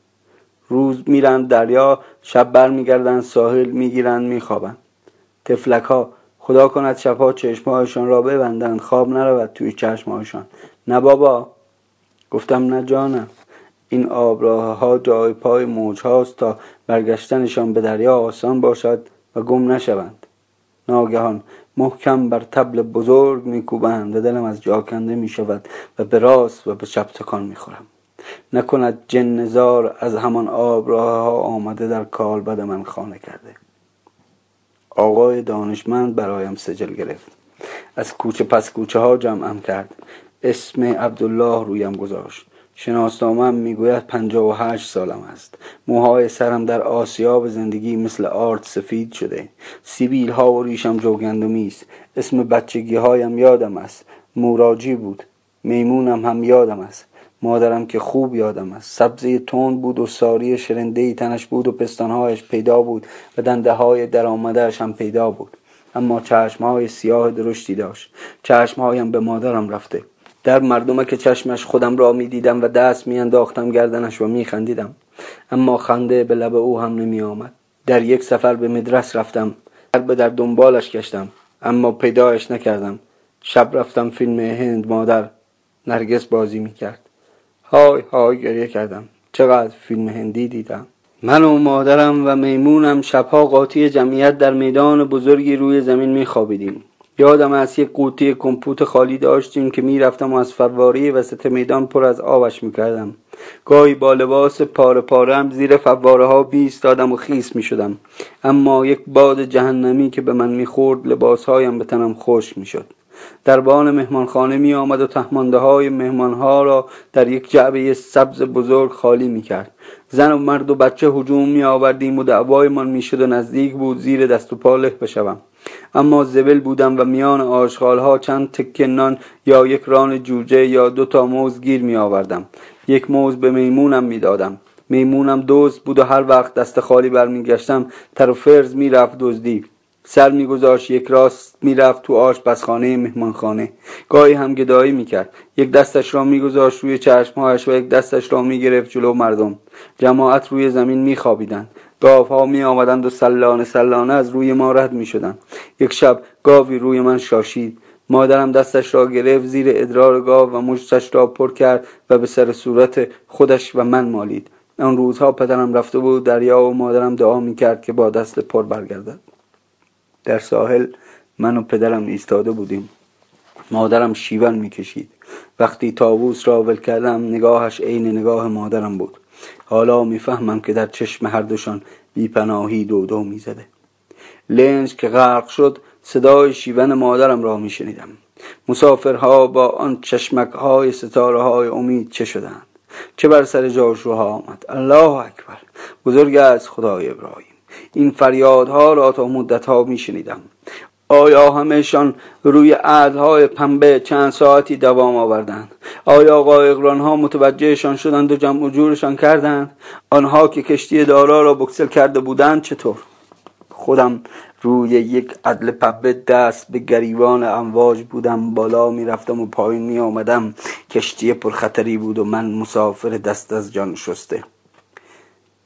روز میرن دریا شب بر میگردن ساحل می‌گیرن میخوابن. تفلک ها خدا کند شبها چشمهایشان را ببندند خواب نرود توی چشمهایشان. نه بابا. گفتم نه جانم. این آبراه ها جای پای موج هاست تا برگشتنشان به دریا آسان باشد و گم نشوند. ناگهان محکم بر تبل بزرگ میکوبند و دلم از جا کنده می شود و به راست و به چپ تکان می خورم نکند جن زار از همان آب راه ها آمده در کالبد من خانه کرده. آقای دانشمند برایم سجل گرفت. از کوچه پس کوچه ها جمعم کرد. اسم عبدالله رویم گذاشت. شناسنامهام می‌گوید پنجاه و هشت سالم است. موهای سرم در آسیاب زندگی مثل آرد سفید شده. سیبیل ها و ریشم جوگندمی است. اسم بچگی هایم یادم است. موراجی بود. میمونم هم یادم است. مادرم که خوب یادم است. سبزه تند بود و ساری شرنده تنش بود و پستانهایش پیدا بود و دنده های درآمدهاش هم پیدا بود. اما چشمهای سیاه درشتی داشت. چشمهایم به مادرم رفته. در مردمه که چشمش خودم را می دیدم و دست می انداختم گردنش و می خندیدم اما خنده به لب او هم نمی آمد در یک سفر به مدرس رفتم. به در دنبالش گشتم. اما پیدایش نکردم. شب رفتم فیلم هند مادر. نرگس بازی می کرد های های گریه کردم. چقدر فیلم هندی دیدم. من و مادرم و میمونم شبها قاطی جمعیت در میدان بزرگی روی زمین می خوابیدیم یادم از یک قوطی کمپوت خالی داشتیم که می‌رفتم و از فواری وسط میدان پر از آبش می‌کردم. گاهی با لباس پاره پارم زیر فواره ها بیستادم و خیس می شدم اما یک باد جهنمی که به من می‌خورد لباسهایم به تنم خشک می‌شد. دربان مهمانخانه می آمد و تهمانده های مهمان ها را در یک جعبه سبز بزرگ خالی می کرد زن و مرد و بچه هجوم می آوردیم و دعوایمان می شد و نزدیک بود زیر دست و پا له بشوم. اما زبل بودم و میان ها چند تکه نان یا یک ران جوجه یا دو تا موز گیر می آوردم یک موز به میمونم می دادم میمونم دوست بود و هر وقت دست خالی برمیگشتم تر و فرز می‌رفت دزدی. سر میگذاشت یک راست می‌رفت تو آشپزخانه مهمانخانه. گاهی هم گدایی می‌کرد. یک دستش را میگذاشت روی چشمهایش و یک دستش را می‌گرفت جلو مردم. جماعت روی زمین میخوابیدند. گاوها می آمدند و سلانه سلانه از روی ما رد می شدند. یک شب گاوی روی من شاشید. مادرم دستش را گرفت زیر ادرار گاو و مشتش را پر کرد و به سر صورت خودش و من مالید. آن روزها پدرم رفته بود دریا و مادرم دعا می کرد که با دست پر برگردد. در ساحل من و پدرم ایستاده بودیم. مادرم شیون می‌کشید وقتی تابوس را ول کردم نگاهش عین نگاه مادرم بود. حالا می‌فهمم که در چشم هر دوشان بیپناهی دو دو می‌زده. لنج که غرق شد صدای شیون مادرم را میشنیدم. مسافرها با آن چشمک های ستاره های امید چه شدند؟ چه بر سر جاشوها آمد؟ الله اکبر! بزرگ از خدای ابراهیم. این فریادها را تا مدتها میشنیدم. آیا همهشان روی عدهای پنبه چند ساعتی دوام آوردند؟ آیا ها متوجهشان شدند و جمع جورشان کردند؟ آنها که کشتی دارا را بکسل کرده بودند چطور؟ خودم روی یک عدل پنبه دست به گریوان امواج بودم بالا می‌رفتم و پایین می آمدم کشتی پرخطری بود و من مسافر دست از جان شسته.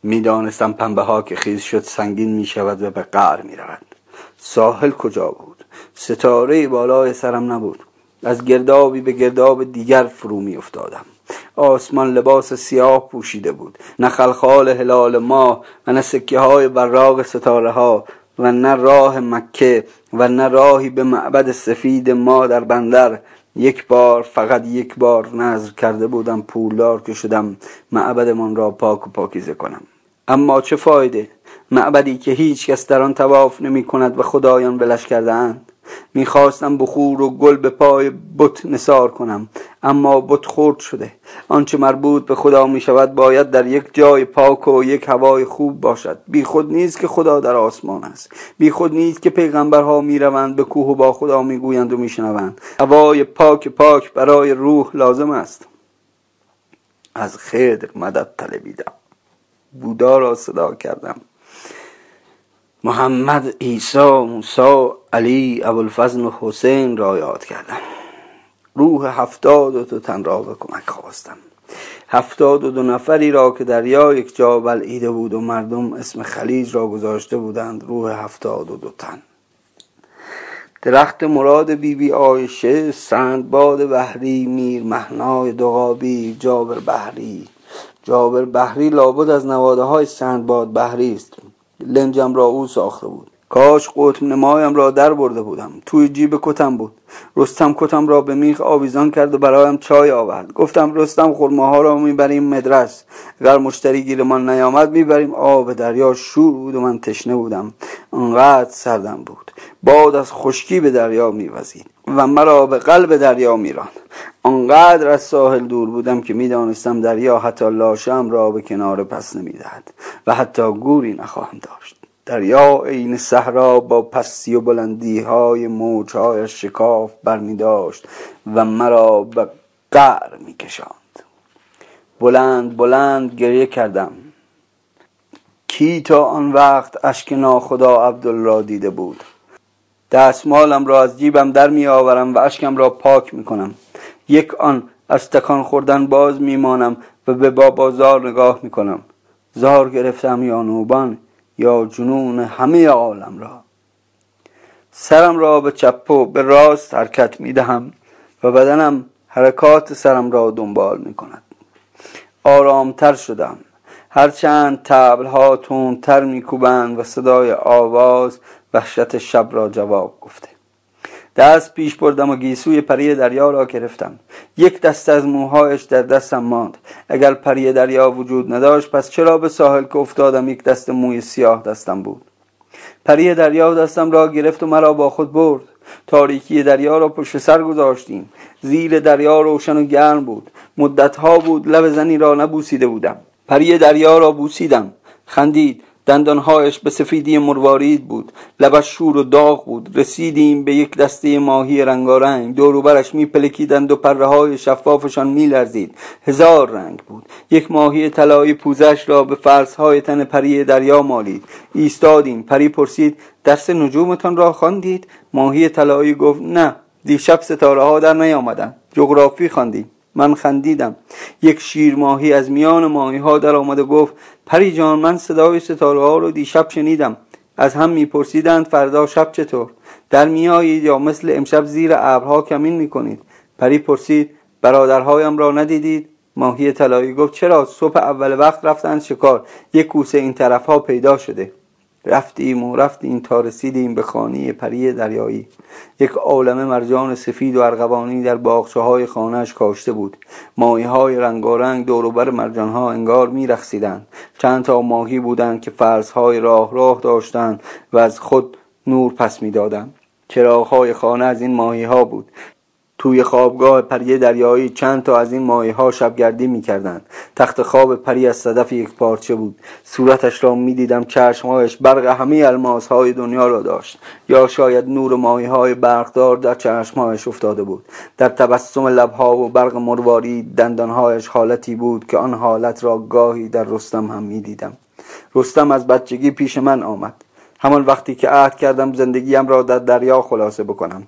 می‌دانستم پنبه ها که خیز شد سنگین می شود و به قعر می رود ساحل کجا بود؟ ستاره بالای سرم نبود. از گردابی به گرداب دیگر فرو می افتادم آسمان لباس سیاه پوشیده بود. نه خلخال هلال ما و نه سکه های براغ ستاره ها و نه راه مکه و نه راهی به معبد سفید ما در بندر. یک بار فقط یک بار نظر کرده بودم پولدار که شدم. معبدمان را پاک و پاکیزه کنم. اما چه فایده؟ معبدی که هیچ کس در آن تواف نمی کند و خدایان بلش کرده اند می‌خواستم بخور و گل به پای بت نثار کنم اما بت خورد شده. آنچه مربوط به خدا می شود باید در یک جای پاک و یک هوای خوب باشد. بی خود نیست که خدا در آسمان است. بی خود نیست که پیغمبرها می روند به کوه و با خدا می گویند و می شنوند هوای پاک پاک برای روح لازم است. از خیر مدد طلبیدم. بودا را صدا کردم. محمد عیسی موسی علی ابوالفضل حسین را یاد کردم. روح هفتاد و دو تن را به کمک خواستم. هفتاد و دو نفری را که دریا یک جا بلعیده بود و مردم اسم خلیج را گذاشته بودند روح هفتاد و دو تن. درخت مراد بیبی بی آیشه سندباد بحری میر مهنای دقابی جابر بحری. جابر بحری لابد از نواده های سندباد بحری است. لنجم را او ساخته بود. کاش قطب نمایم را در برده بودم. توی جیب کتم بود. رستم کتم را به میخ آویزان کرد و برایم چای آورد. گفتم رستم خرماها را می‌بریم مدرس. اگر مشتری گیرمان نیامد می‌بریم آب دریا. شور بود و من تشنه بودم. انقدر سردم بود. باد از خشکی به دریا میوزید. و مرا به قلب دریا میراند آنقدر از ساحل دور بودم که می‌دانستم دریا حتی لاشم را به کنار پس نمی‌دهد و حتی گوری نخواهم داشت. دریا عین صحرا با پستی و بلندی های موجهایش شکاف برمی داشت و مرا به قعر می کشاند. بلند بلند گریه کردم. کی تا آن وقت اشک ناخدا عبدالله دیده بود؟ دستمالم را از جیبم در می آورم و اشکم را پاک می کنم یک آن از تکان خوردن باز میمانم و به بابا زار نگاه می کنم زار گرفتم یا نوبان یا جنون همه عالم را. سرم را به چپ و به راست حرکت می دهم و بدنم حرکات سرم را دنبال می کند آرامتر شدم. هرچند تبلها تندتر میکوبند و صدای آواز وحشت شب را جواب گفته. دست پیش بردم و گیسوی پری دریا را گرفتم. یک دست از موهایش در دستم ماند. اگر پری دریا وجود نداشت پس چرا به ساحل که افتادم یک دست موی سیاه دستم بود؟ پری دریا دستم را گرفت و مرا با خود برد. تاریکی دریا را پشت سر گذاشتیم. زیر دریا روشن و گرم بود. مدتها بود لب زنی را نبوسیده بودم. پری دریا را بوسیدم. خندید. دندانهایش به سفیدی مروارید بود. لبش شور و داغ بود. رسیدیم به یک دسته ماهی رنگارنگ. دوروبرش میپلکیدند و پره های شفافشان میلرزید. هزار رنگ بود. یک ماهی طلایی پوزش را به فرسهای تن پری دریا مالید. ایستادیم. پری پرسید درس نجومتان را خواندید؟ ماهی طلایی گفت نه. دیشب ستاره ها در نیامدن جغرافی خواندیم. من خندیدم. یک شیر ماهی از میان ماهی ها در آمد و گفت پری جان من صدای ستاره ها رو دیشب شنیدم. از هم میپرسیدند فردا شب چطور؟ در میایید یا مثل امشب زیر ابرها کمین می‌کنید؟ پری پرسید برادرهایم را ندیدید؟ ماهی طلایی گفت چرا؟ صبح اول وقت رفتند شکار. یک کوسه این طرف ها پیدا شده. رفتیم و رفتیم تا رسیدیم به خانه پری دریایی. یک عالم مرجان سفید و ارغوانی در باغچه های خانهش کاشته بود. ماهی های رنگارنگ دوروبر مرجان ها انگار می رخصیدند چند تا ماهی بودند که فرس های راه راه داشتند و از خود نور پس می‌دادند. چراغ های خانه از این ماهی ها بود. توی خوابگاه پری دریایی چند تا از این ماهی ها شبگردی می‌کردند. تخت خواب پری از صدف یک پارچه بود. صورتش را می‌دیدم چشمهایش برق همه الماس های دنیا را داشت. یا شاید نور ماهی های برقدار در چشمهایش افتاده بود. در تبسم لبها و برق مرواری دندانهایش حالتی بود که آن حالت را گاهی در رستم هم می‌دیدم. رستم از بچگی پیش من آمد. همان وقتی که عهد کردم زندگیم را در دریا خلاصه بکنم.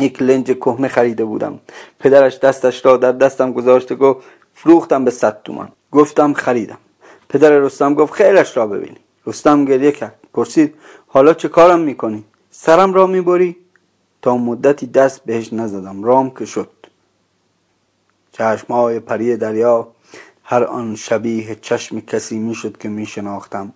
یک لنج کهنه خریده بودم. پدرش دستش را در دستم گذاشته گفت فروختم به صد تومان. گفتم خریدم. پدر رستم گفت خیرش را ببینی رستم گریه کرد. پرسید حالا چه کارم می‌کنی؟ سرم را می‌بری؟ تا مدتی دست بهش نزدم. رام که شد. چشمهای پری دریا هر آن شبیه چشم کسی می‌شد که میشناختم.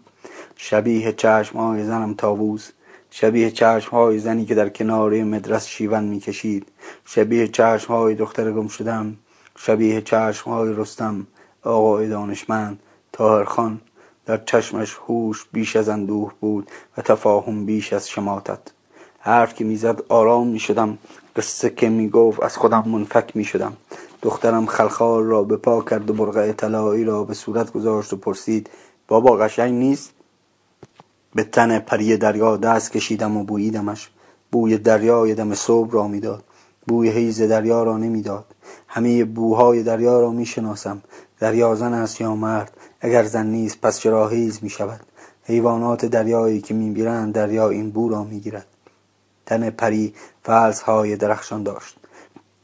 شبیه چشمهای زنم تاووز شبیه چشم های زنی که در کنار مدرس شیون می‌کشید. شبیه چشم های دختر گم شدم. شبیه چشم های رستم آقای دانشمند خان. در چشمش هوش بیش از اندوه بود و تفاهم بیش از شماتت. حرف که می‌زد آرام می‌شدم. قصه که می‌گفت از خودم منفک می‌شدم. دخترم خلخال را به پا کرد و برقع طلایی را به صورت گذاشت و پرسید بابا قشنگ نیست؟ به تن پری دریا دست کشیدم و بوییدمش. بوی دریای دم صبح را می‌داد. بوی حیز دریا را نمی‌داد. همه بوهای دریا را می‌شناسم. دریا زن است یا مرد؟ اگر زن نیست پس چرا حیز می شود حیوانات دریایی که میمیرند دریا این بو را می‌گیرد. تن پری فلس های درخشان داشت.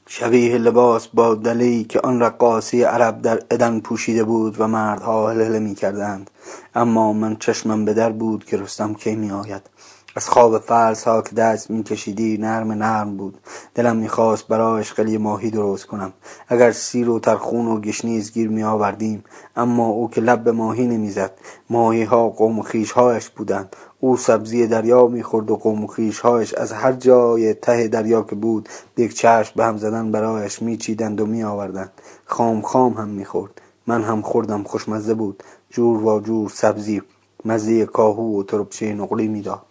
شبیه لباس با دلی که آن رقاصی عرب در ادن پوشیده بود و مردها هلهله می کردند اما من چشمم به در بود که رستم کی می آید از خواب فلس ها که دست می کشیدی نرم نرم بود. دلم می‌خواست برایش قلی ماهی درست کنم. اگر سیر و ترخون و گشنیز گیر می آوردیم اما او که لب به ماهی نمی‌زد. ماهی ها قوم و هایش بودند. او سبزی دریا می‌خورد و قوم و هایش از هر جای ته دریا که بود یک چشم به هم زدن برایش میچیدند و میآوردند. خام خام هم می‌خورد. من هم خوردم خوشمزه بود. جور و جور سبزی مزه کاهو و تربچه نقلی می‌داد.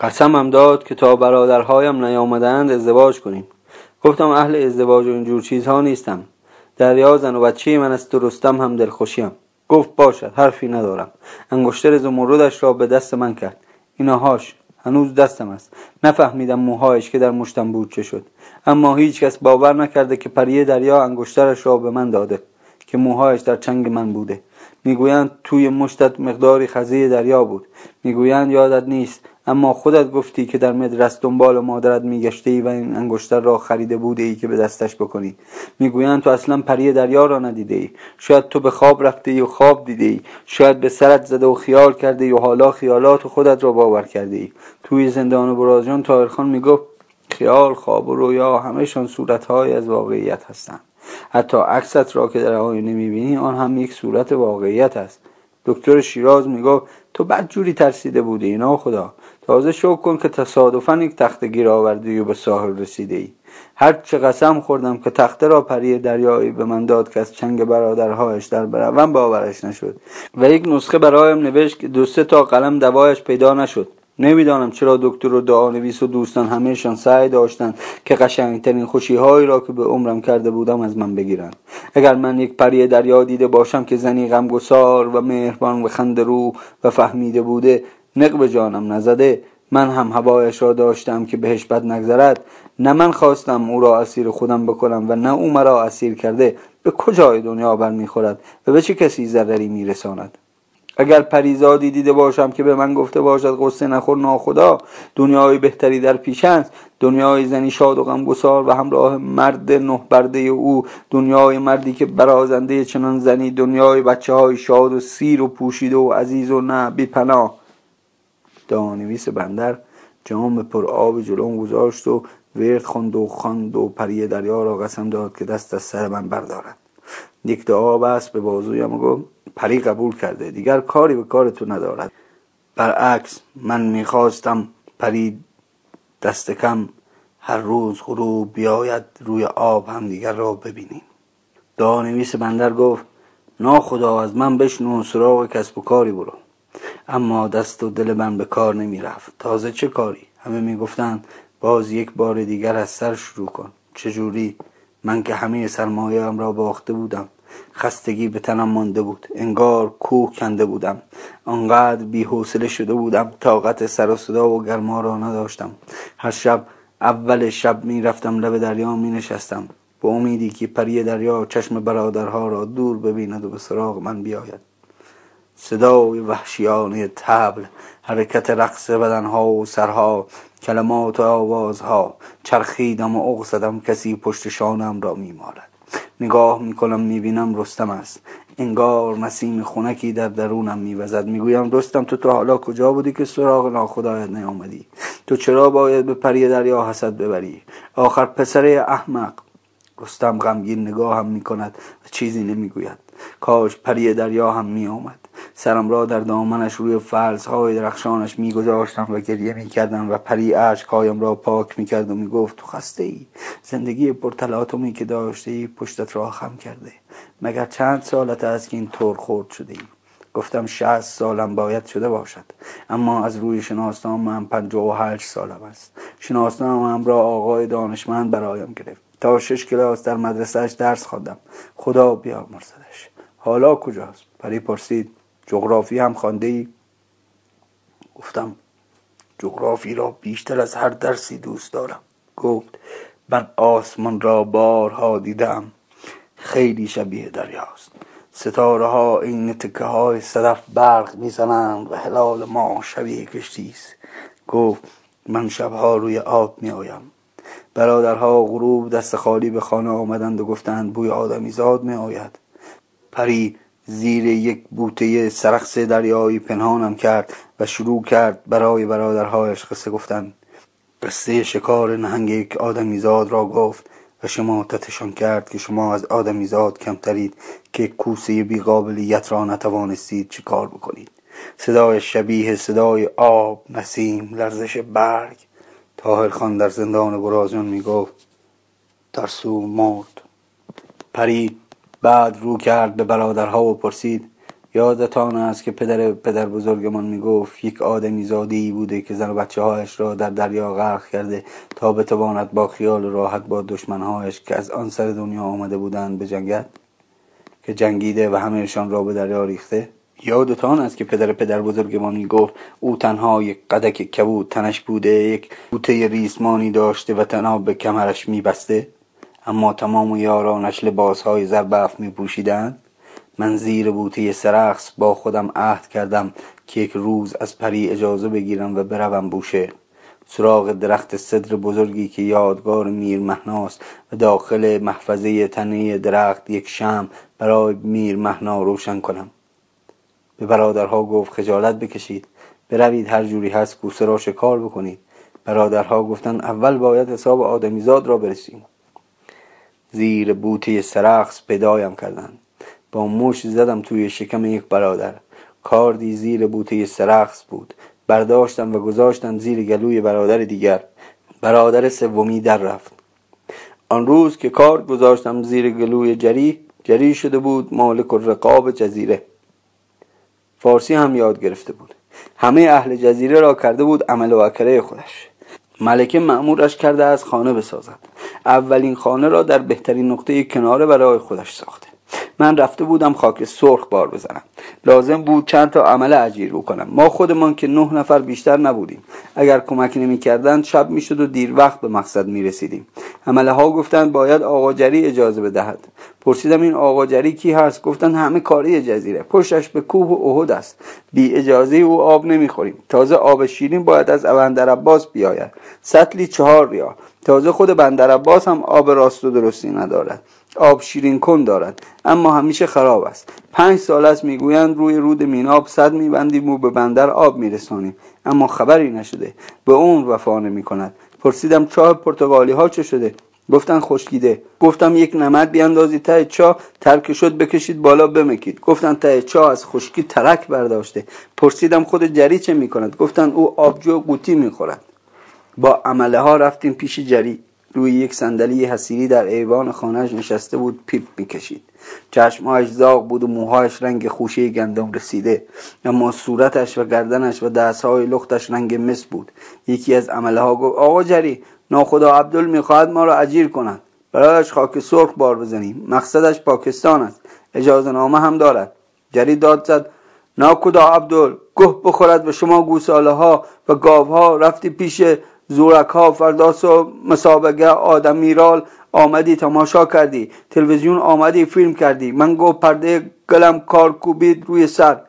قسمم داد که تا برادرهایم نیامدند ازدواج کنیم. گفتم اهل ازدواج و اینجور چیزها نیستم. دریا زن و بچه من است و رستم هم دلخوشیم. گفت باشد حرفی ندارم. انگشتر زمردش را به دست من کرد. اینهاش هنوز دستم است. نفهمیدم موهایش که در مشتم بود چه شد. اما هیچ کس باور نکرده که پریه دریا انگشترش را به من داده که موهایش در چنگ من بوده. می‌گویند توی مشتت مقداری خزی دریا بود. می‌گویند یادت نیست اما خودت گفتی که در مدرس دنبال مادرت میگشته ای و این انگشتر را خریده بوده ای که به دستش بکنی. می‌گویند تو اصلا پری دریا را ندیده ای شاید تو به خواب رفته ای و خواب دیده ای شاید به سرت زده و خیال کرده ای و حالا خیالات خودت را باور کرده ای توی زندان برازجان تاهرخان می‌گفت خیال خواب و رویا همهشان صورتهایی از واقعیت هستند. حتی عکست را که در آینه می‌بینی آن هم یک صورت واقعیت است. دکتر شیراز می‌گفت تو بدجوری ترسیده بودی اینا خدا. تازه شکر کن که تصادفا یک تخته گیر آوردی و به ساحل رسیده ای هر چه قسم خوردم که تخته را پری دریایی به من داد که از چنگ برادرهایش در برون باورش نشد و یک نسخه برایم نوشت که دو سه تا قلم دوایش پیدا نشد. نمی‌دانم چرا دکتر و دعانویس و دوستان همهشان سعی داشتند که قشنگترین خوشیهایی را که به عمرم کرده بودم از من بگیرند. اگر من یک پری دریا دیده باشم که زنی غمگسار و مهربان و خنده رو و فهمیده بوده نق به جانم نزده. من هم هوایش را داشتم که بهش بد نگذرد. نه من خواستم او را اسیر خودم بکنم و نه او مرا اسیر کرده. به کجای دنیا برمیخورد و به چه کسی ضرری میرساند اگر پریزادی دیده باشم که به من گفته باشد قصه نخور ناخدا دنیای بهتری در پیش است. دنیای زنی شاد و غمگسار و همراه مرد نه برده او. دنیای مردی که برازنده چنان زنی دنیای بچه های شاد و سیر و پوشیده و عزیز و نه بی پناه دانویس بندر جام پر آب جلوم گذاشت و ورد خوند و خواند و پری دریا را قسم داد که دست از سر من بردارد. یک آب است به بازویم و گفت پری قبول کرده دیگر کاری به کار تو ندارد. برعکس من می‌خواستم پری دست کم هر روز غروب بیاید روی آب هم دیگر را ببینیم. دانویس بندر گفت ناخدا از من بشنو سراغ کسب و کاری برو. اما دست و دل من به کار نمی رفت تازه چه کاری؟ همه می گفتند باز یک بار دیگر از سر شروع کن. چجوری؟ من که همه سرمایه را باخته بودم. خستگی به تنم مانده بود. انگار کوه کنده بودم. آنقدر بیحوصله شده بودم طاقت سر و صدا و گرما را نداشتم. هر شب اول شب می رفتم لب دریا می نشستم به امیدی که پری دریا چشم برادرها را دور ببیند و به سراغ من بیاید. صدای وحشیانه تبل حرکت رقص بدنها و سرها کلمات و آوازها. چرخیدم و اغ زدم کسی پشت شانم را میمالد. نگاه می‌کنم می‌بینم رستم است. انگار نسیم خونکی در درونم میوزد. می‌گویم رستم تو تو حالا کجا بودی که سراغ ناخدایت نیامدی؟ تو چرا باید به پری دریا حسد ببری؟ آخر پسر احمق. رستم غمگین نگاه هم می‌کند و چیزی نمی‌گوید. کاش پری دریا هم میآمد. سرم را در دامنش روی های درخشانش میگذاشتم و گریه می‌کردم و پری اشکهایم را پاک می‌کرد و می‌گفت تو خسته ای زندگی پرتلاطمی که داشته ای پشتت را خم کرده. مگر چند سالت است که این طور خورد شده ای گفتم شهست سالم باید شده باشد. اما از روی شناسنامه من پنجاه و هشت سالم است. شناسنامه را آقای دانشمند برایم گرفت. تا شش کلاس در مدرسهش درس خواندم. خدا بیامرزدش. حالا کجاست؟ پری پرسید. جغرافی هم خانده ای گفتم جغرافی را بیشتر از هر درسی دوست دارم. گفت من آسمان را بارها دیدم. خیلی شبیه دریاست. ستاره ها این تکه های صدف برق می‌زنند و هلال ما شبیه کشتی است. گفت من شبها روی آب می آیم برادرها غروب دست خالی به خانه آمدند و گفتند بوی آدمیزاد می آید پری زیر یک بوته سرخس دریایی پنهانم کرد و شروع کرد برای برادرهایش قصه گفتن. قصه شکار نهنگ یک آدمیزاد را گفت و شما تتشان کرد که شما از آدمیزاد کمترید که کوسه بیقابلیت را نتوانستید چه کار بکنید. صدای شبیه صدای آب نسیم لرزش برگ. تاهر خان در زندان برازان می گفت ترسو مرد پری بعد رو کرد به برادرها و پرسید یادتان است که پدر پدر بزرگمان می‌گفت یک آدمی زادی بوده که زن و بچه هایش را در دریا غرق کرده تا بتواند با خیال راحت با دشمنهایش که از آن سر دنیا آمده بودند بجنگد که جنگیده و همهشان را به دریا ریخته. یادتان است که پدر پدر بزرگمان می‌گفت او تنها یک قدک کبود تنش بوده یک بوته ریسمانی داشته و تنها به کمرش میبسته. اما تمام یارانش لباس های زربف می پوشیدند من زیر بوته سرخس با خودم عهد کردم که یک روز از پری اجازه بگیرم و بروم بوشه. سراغ درخت صدر بزرگی که یادگار میر مهناست و داخل محفظه تنه درخت یک شم برای میر مهنا روشن کنم. به برادرها گفت خجالت بکشید. بروید هر جوری هست کوسه را شکار بکنید. برادرها گفتند اول باید حساب آدمیزاد را برسیم. زیر بوته سرخس پیدایم کردند. با موش زدم توی شکم یک برادر. کاردی زیر بوته سرخس بود. برداشتم و گذاشتم زیر گلوی برادر دیگر. برادر سومی در رفت. آن روز که کارد گذاشتم زیر گلوی جری جری شده بود مالک رقاب جزیره. فارسی هم یاد گرفته بود. همه اهل جزیره را کرده بود عمل و اکره خودش. ملکه معمورش کرده از خانه بسازد. اولین خانه را در بهترین نقطه کناره برای خودش ساخته من رفته بودم خاک سرخ بار بزنم. لازم بود چند تا عمل اجیر بکنم. ما خودمان که نه نفر بیشتر نبودیم. اگر کمک نمی‌کردند شب می‌شد و دیر وقت به مقصد می رسیدیم عمله ها گفتند باید آقا جری اجازه بدهد. پرسیدم این آقا جری کی هست؟ گفتند همه کاری جزیره. پشتش به کوه و احد است. بی اجازه او آب نمی‌خوریم. تازه آب شیرین باید از بندر عباس بیاید. سطلی چهار ریا تازه خود بندر عباس هم آب راست و درستی ندارد. آب شیرین کن دارد. اما همیشه خراب است. پنج سال است می‌گویند روی رود میناب صد میبندیم و به بندر آب میرسانیم. اما خبری نشده. به اون وفا نمی کند پرسیدم چاه پرتغالی ها چه شده؟ گفتن خشکیده. گفتم یک نمد بیاندازی ته چاه. ترک شد بکشید بالا بمکید. گفتن ته چاه از خشکی ترک برداشته. پرسیدم خود جری چه می‌کند؟ گفتن او آبجو قوطی می‌خورد. با عمله ها رفتیم پیش جری. روی یک صندلی حسیری در ایوان خانهش نشسته بود پیپ می‌کشید. چشمهایش زاغ بود و موهایش رنگ خوشه گندم رسیده. اما صورتش و گردنش و دستهای لختش رنگ مس بود. یکی از عمله ها گفت آقا جری ناخدا عبدال می‌خواهد ما را اجیر کند. برایش خاک سرخ بار بزنیم. مقصدش پاکستان است. اجازه نامه هم دارد. جری داد زد ناکدا عبدال گه بخورد و شما گوساله ها و گاو ها رفتی پیش زورک ها فرداس و مسابقه آدمیرال آمدی تماشا کردی. تلویزیون آمدی فیلم کردی. من گفت پرده گلم کار کوبید روی سر.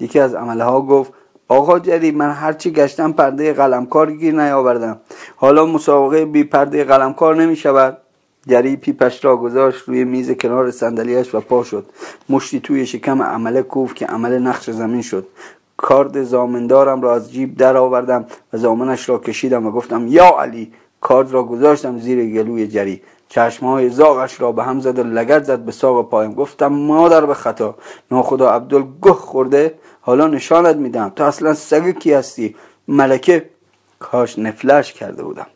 یکی از عمله ها گفت آقا جری من هرچی گشتم پرده قلمکار گیر نیاوردم. حالا مسابقه بی پرده قلمکار نمی شود. جری پیپش را گذاشت روی میز کنار صندلیاش و پا شد. مشتی توی شکم عمله کوف که عمل نقش زمین شد. کارد زامندارم را از جیب در آوردم و زامنش را کشیدم و گفتم یا علی کارد را گذاشتم زیر گلوی جری. چشمهای زاغش را به هم زد و لگت زد به ساق پایم. گفتم مادر به خطا ناخدا عبدال گه خورده حالا نشانت میدم تو اصلا سگ کی هستی؟ ملکه. کاش نفلش کرده بودم.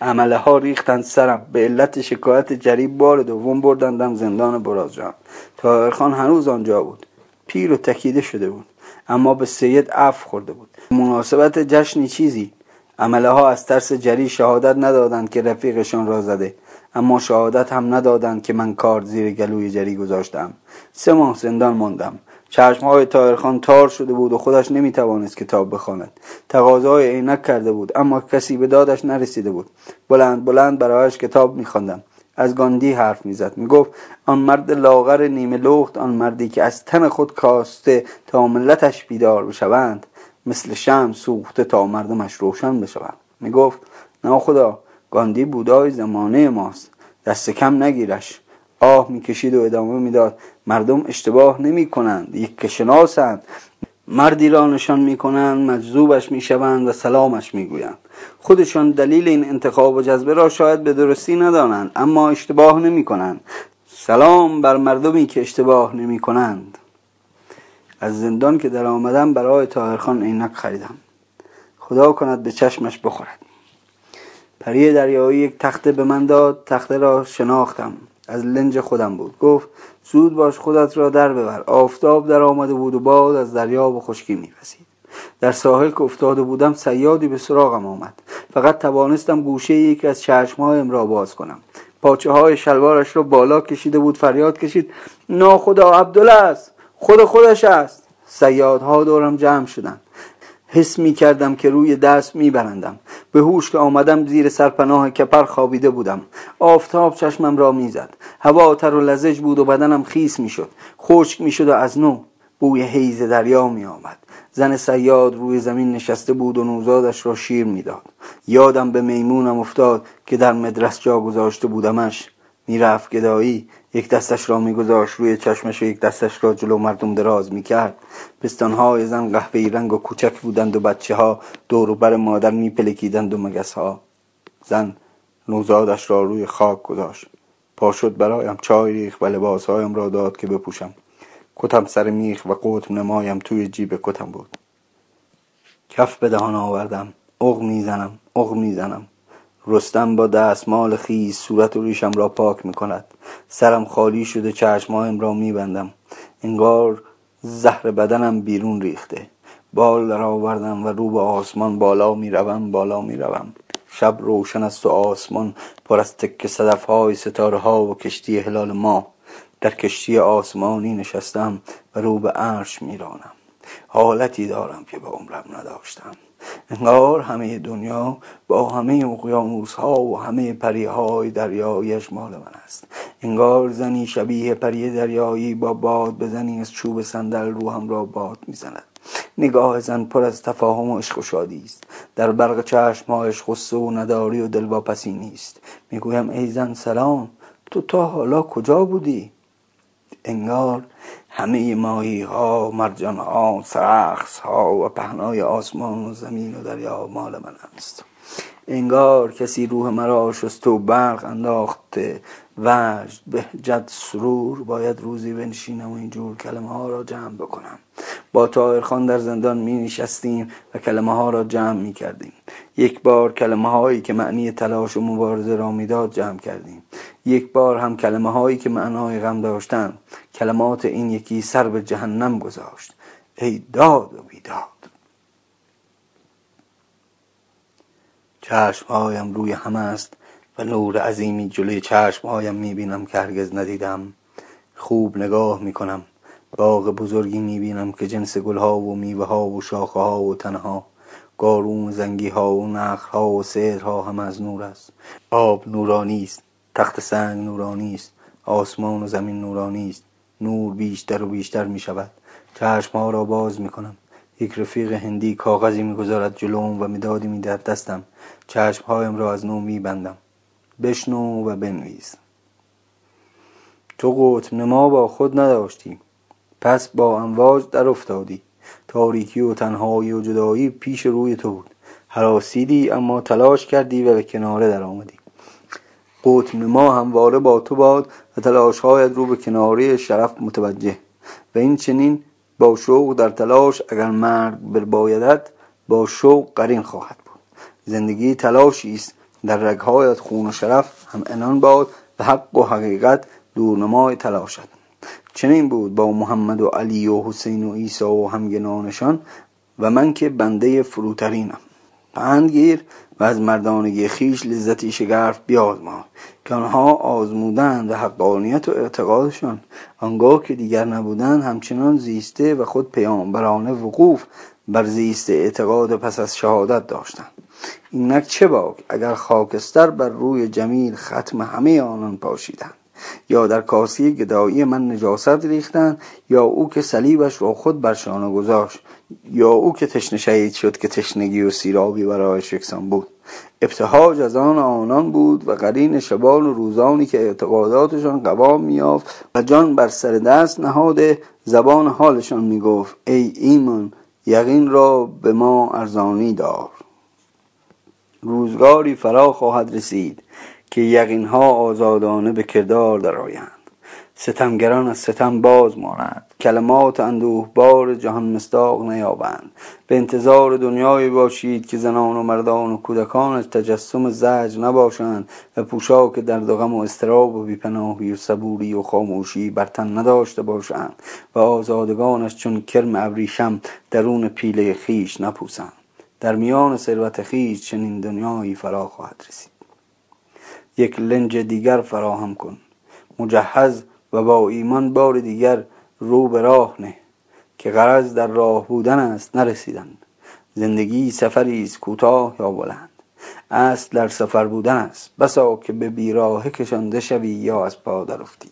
عمله ها ریختند سرم. به علت شکایت جری بار دوم بردندم زندان برازجان تاهرخان هنوز آنجا بود. پیر و تکیده شده بود. اما به سید اف خورده بود. مناسبت جشنی چیزی؟ عمله ها از ترس جری شهادت ندادند که رفیقشان را زده اما شهادت هم ندادند که من کار زیر گلوی جری گذاشتم. سه ماه زندان ماندم. چشمهای تایرخان تار شده بود و خودش نمی‌توانست کتاب بخواند. تقاضای عینک کرده بود اما کسی به دادش نرسیده بود. بلند بلند برایش کتاب میخواندم. از گاندی حرف می‌زد. می‌گفت آن مرد لاغر نیمه لخت آن مردی که از تن خود کاسته تا ملتش بیدار بشوند مثل شم سوخته تا مردمش روشن بشوند. می‌گفت نه خدا گاندی بودای زمانه ماست دست کم نگیرش. آه می‌کشید و ادامه می‌داد مردم اشتباه نمی کنند یک که شناسند مردی را نشان می کنند مجذوبش می شوند و سلامش می گویند خودشان دلیل این انتخاب و جذبه را شاید به درستی ندانند اما اشتباه نمی کنند سلام بر مردمی که اشتباه نمی کنند از زندان که در آمدم برای تاهرخان عینک خریدم. خدا کند به چشمش بخورد. پری دریایی یک تخته به من داد تخته را شناختم. از لنج خودم بود. گفت زود باش خودت را در ببر. آفتاب در آمده بود و باد از دریا به خشکی میپسید. در ساحل که افتاده بودم سیادی به سراغم آمد. فقط توانستم گوشه یکی از چشمهایم را باز کنم. پاچه های شلوارش را بالا کشیده بود فریاد کشید ناخدا عبدالله است خود خودش است. سیادها دورم جمع شدند. حس می کردم که روی دست می برندم به هوش که آمدم زیر سرپناه کپر خوابیده بودم. آفتاب چشمم را می‌زد. هوا تر و لزج بود و بدنم خیس می‌شد. خشک می‌شد و از نو بوی حیز دریا می آمد زن سیاد روی زمین نشسته بود و نوزادش را شیر می‌داد. یادم به میمونم افتاد که در مدرس جا گذاشته بودمش. می‌رفت گدایی. یک دستش را میگذاشت روی چشمش و یک دستش را جلو مردم دراز می‌کرد. پستانهای زن قهوه‌ای رنگ و کوچک بودند و بچه ها دور بر مادر میپلکیدند و مگس ها زن نوزادش را روی خاک گذاشت. پا شد برایم چای ریخ و لباسهایم را داد که بپوشم. کتم سر میخ و قطب نمایم توی جیب کتم بود. کف به دهان آوردم. اغ می‌زنم اغ می‌زنم. رستم با دستمال خیز صورت و ریشم را پاک می کند سرم خالی شده چشمهایم را می بندم انگار زهر بدنم بیرون ریخته. بال در آوردم و رو به آسمان بالا می روم بالا می روم شب روشن است و آسمان پر از تک صدف های ستاره ها و کشتی هلال ما. در کشتی آسمانی نشستم و رو به عرش میرانم. حالتی دارم که به عمرم نداشتم. انگار همه دنیا با همه اقیانوس ها و همه پری های دریایش مال من است. انگار زنی شبیه پری دریایی با باد بزنی از چوب صندل روحم را باد می‌زند. نگاه زن پر از تفاهم و عشق و شادی است. در برق چشمهایش غصه و نداری و دلواپسی نیست. می‌گویم ای زن سلام تو تا حالا کجا بودی؟ انگار همه ماهی ها مرجان ها سرخص ها و پهنای آسمان و زمین و دریا مال من است. انگار کسی روح مرا شست و برق انداخته وجد بهجت سرور باید روزی بنشینم و اینجور کلمه ها را جمع بکنم. با تایر خان در زندان می نشستیم و کلمه ها را جمع می کردیم یک بار کلمه هایی که معنی تلاش و مبارزه را می‌داد جمع کردیم. یک بار هم کلمه هایی که معنای غم داشتند کلمات این یکی سر به جهنم گذاشت. ای داد و بیداد. چشمهایم روی هم است. و نور عظیمی جلوی چشمهایم می‌بینم که هرگز ندیدم. خوب نگاه می‌کنم. باغ بزرگی می‌بینم که جنس گلها و میوه ها و شاخه ها و تنها. گارون زنگی ها و نخل ها و ها هم از نور است. آب نورانی است. تخت سنگ نورانی است. آسمان و زمین نورانی است. نور بیشتر و بیشتر می شود چشم ها را باز می کنم یک رفیق هندی کاغذی می‌گذارد جلوم و مدادی می در دستم. چشم هایم را از نو می بندم بشنو و بنویس. تو قطب نما با خود نداشتی پس با امواج در افتادی تاریکی و تنهایی و جدایی پیش روی تو بود. حراسیدی اما تلاش کردی و به کناره در آمدی قطب نما همواره با تو باد و تلاشهایت رو به کناره شرف متوجه. و این چنین با شوق در تلاش اگر مرد بربایدت با شوق قرین خواهد بود. زندگی تلاشی است در رگهایت خون و شرف هم انان باد و حق و حقیقت دورنمای تلاشد چنین بود با محمد و علی و حسین و عیسی و همگنانشان و من که بنده فروترینم. پندگیر و از مردانگی خیش لذتی شگرف بیازما که آنها آزمودند و حقانیت و اعتقادشان. آنگاه که دیگر نبودند همچنان زیسته و خود پیامبرانه وقوف بر زیست اعتقاد پس از شهادت داشتند. اینک چه باک؟ اگر خاکستر بر روی جمیل ختم همه آنان پاشیدند یا در کاسی گدایی من نجاست ریختند یا او که صلیبش را خود بر شانه گذاشت یا او که تشنه شهید شد که تشنگی و سیرابی برایش یکسان بود. ابتهاج از آن آنان بود و قرین شبان و روزانی که اعتقاداتشان قوام میافت و جان بر سر دست نهاده زبان حالشان می‌گفت ای ایمان یقین را به ما ارزانی دار. روزگاری فرا خواهد رسید که یقینها آزادانه به کردار درآیند. ستمگران از ستم باز مانند. کلمات اندوه بار جهان مستاق نیابند. به انتظار دنیایی باشید که زنان و مردان و کودکانش تجسم زج نباشند و پوشاک درد و غم و استراب و بیپناهی و صبوری و خاموشی بر تن نداشته باشند و آزادگانش چون کرم ابریشم درون پیله خیش نپوسند. در میان ثروت خیش چنین دنیایی فرا خواهد رسید. یک لنج دیگر فراهم کن. مجهز و با ایمان بار دیگر رو به راه نه که غرض در راه بودن است نرسیدن. زندگی سفری است کوتاه یا بلند. اصل در سفر بودن است. بسا که به بیراه کشانده شوی یا از پا درفتی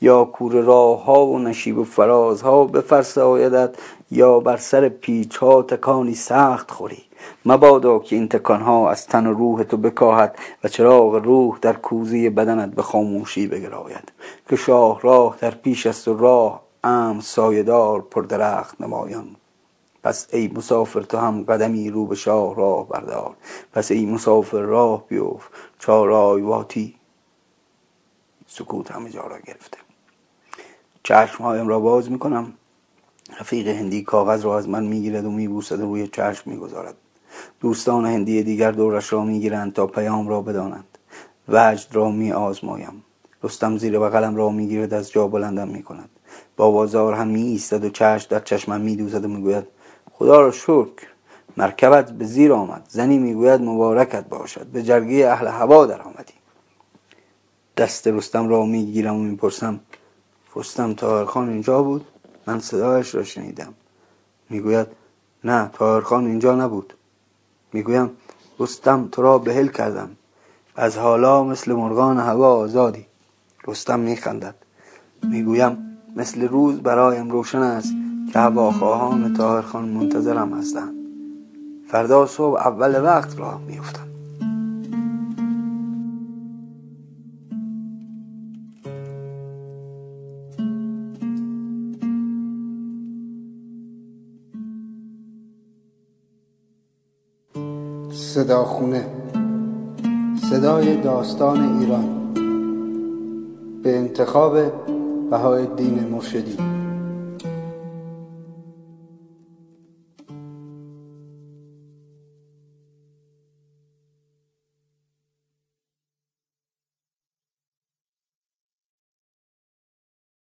یا کور راه ها و نشیب و فراز ها به فرسایدت یا بر سر پیچ ها تکانی سخت خوری. مبادا که این تکان ها از تن و روح تو بکاهد و چراغ روح در کوزه بدنت به خاموشی بگراید. که شاه راه در پیش است و راه ام سایدار پر درخت نمایان. پس ای مسافر تو هم قدمی رو به شاه راه بردار. پس ای مسافر راه بیفت چارای واتی سکوت همه جا را گرفته. چشمهایم را باز می‌کنم. رفیق هندی کاغذ را از من می‌گیرد و میبوسد و روی چشم می‌گذارد. دوستان هندی دیگر دورش را می‌گیرند تا پیام را بدانند. وجد را می آزمایم رستم زیر بغلم را می‌گیرد از جا بلندم می‌کند. با بازار هم می ایستد و چشم در چشمم میدوزد و می‌گوید خدا را شکر مرکبت به زیر آمد. زنی می‌گوید مبارکت باشد. به جرگه اهل هوا در آمدی دست رستم را می‌گیرم و می‌پرسم رستم تاهرخان اینجا بود؟ من صدایش را شنیدم. می‌گوید نه تاهرخان اینجا نبود. می‌گویم رستم تو را بهل کردم. از حالا مثل مرغان هوا آزادی. رستم میخندد. می‌گویم مثل روز برایم روشن است که هواخواهان تاهرخان منتظرم هستند. فردا صبح اول وقت راه میفتم صداخونه صدای داستان ایران به انتخاب بهای دین مرشدی.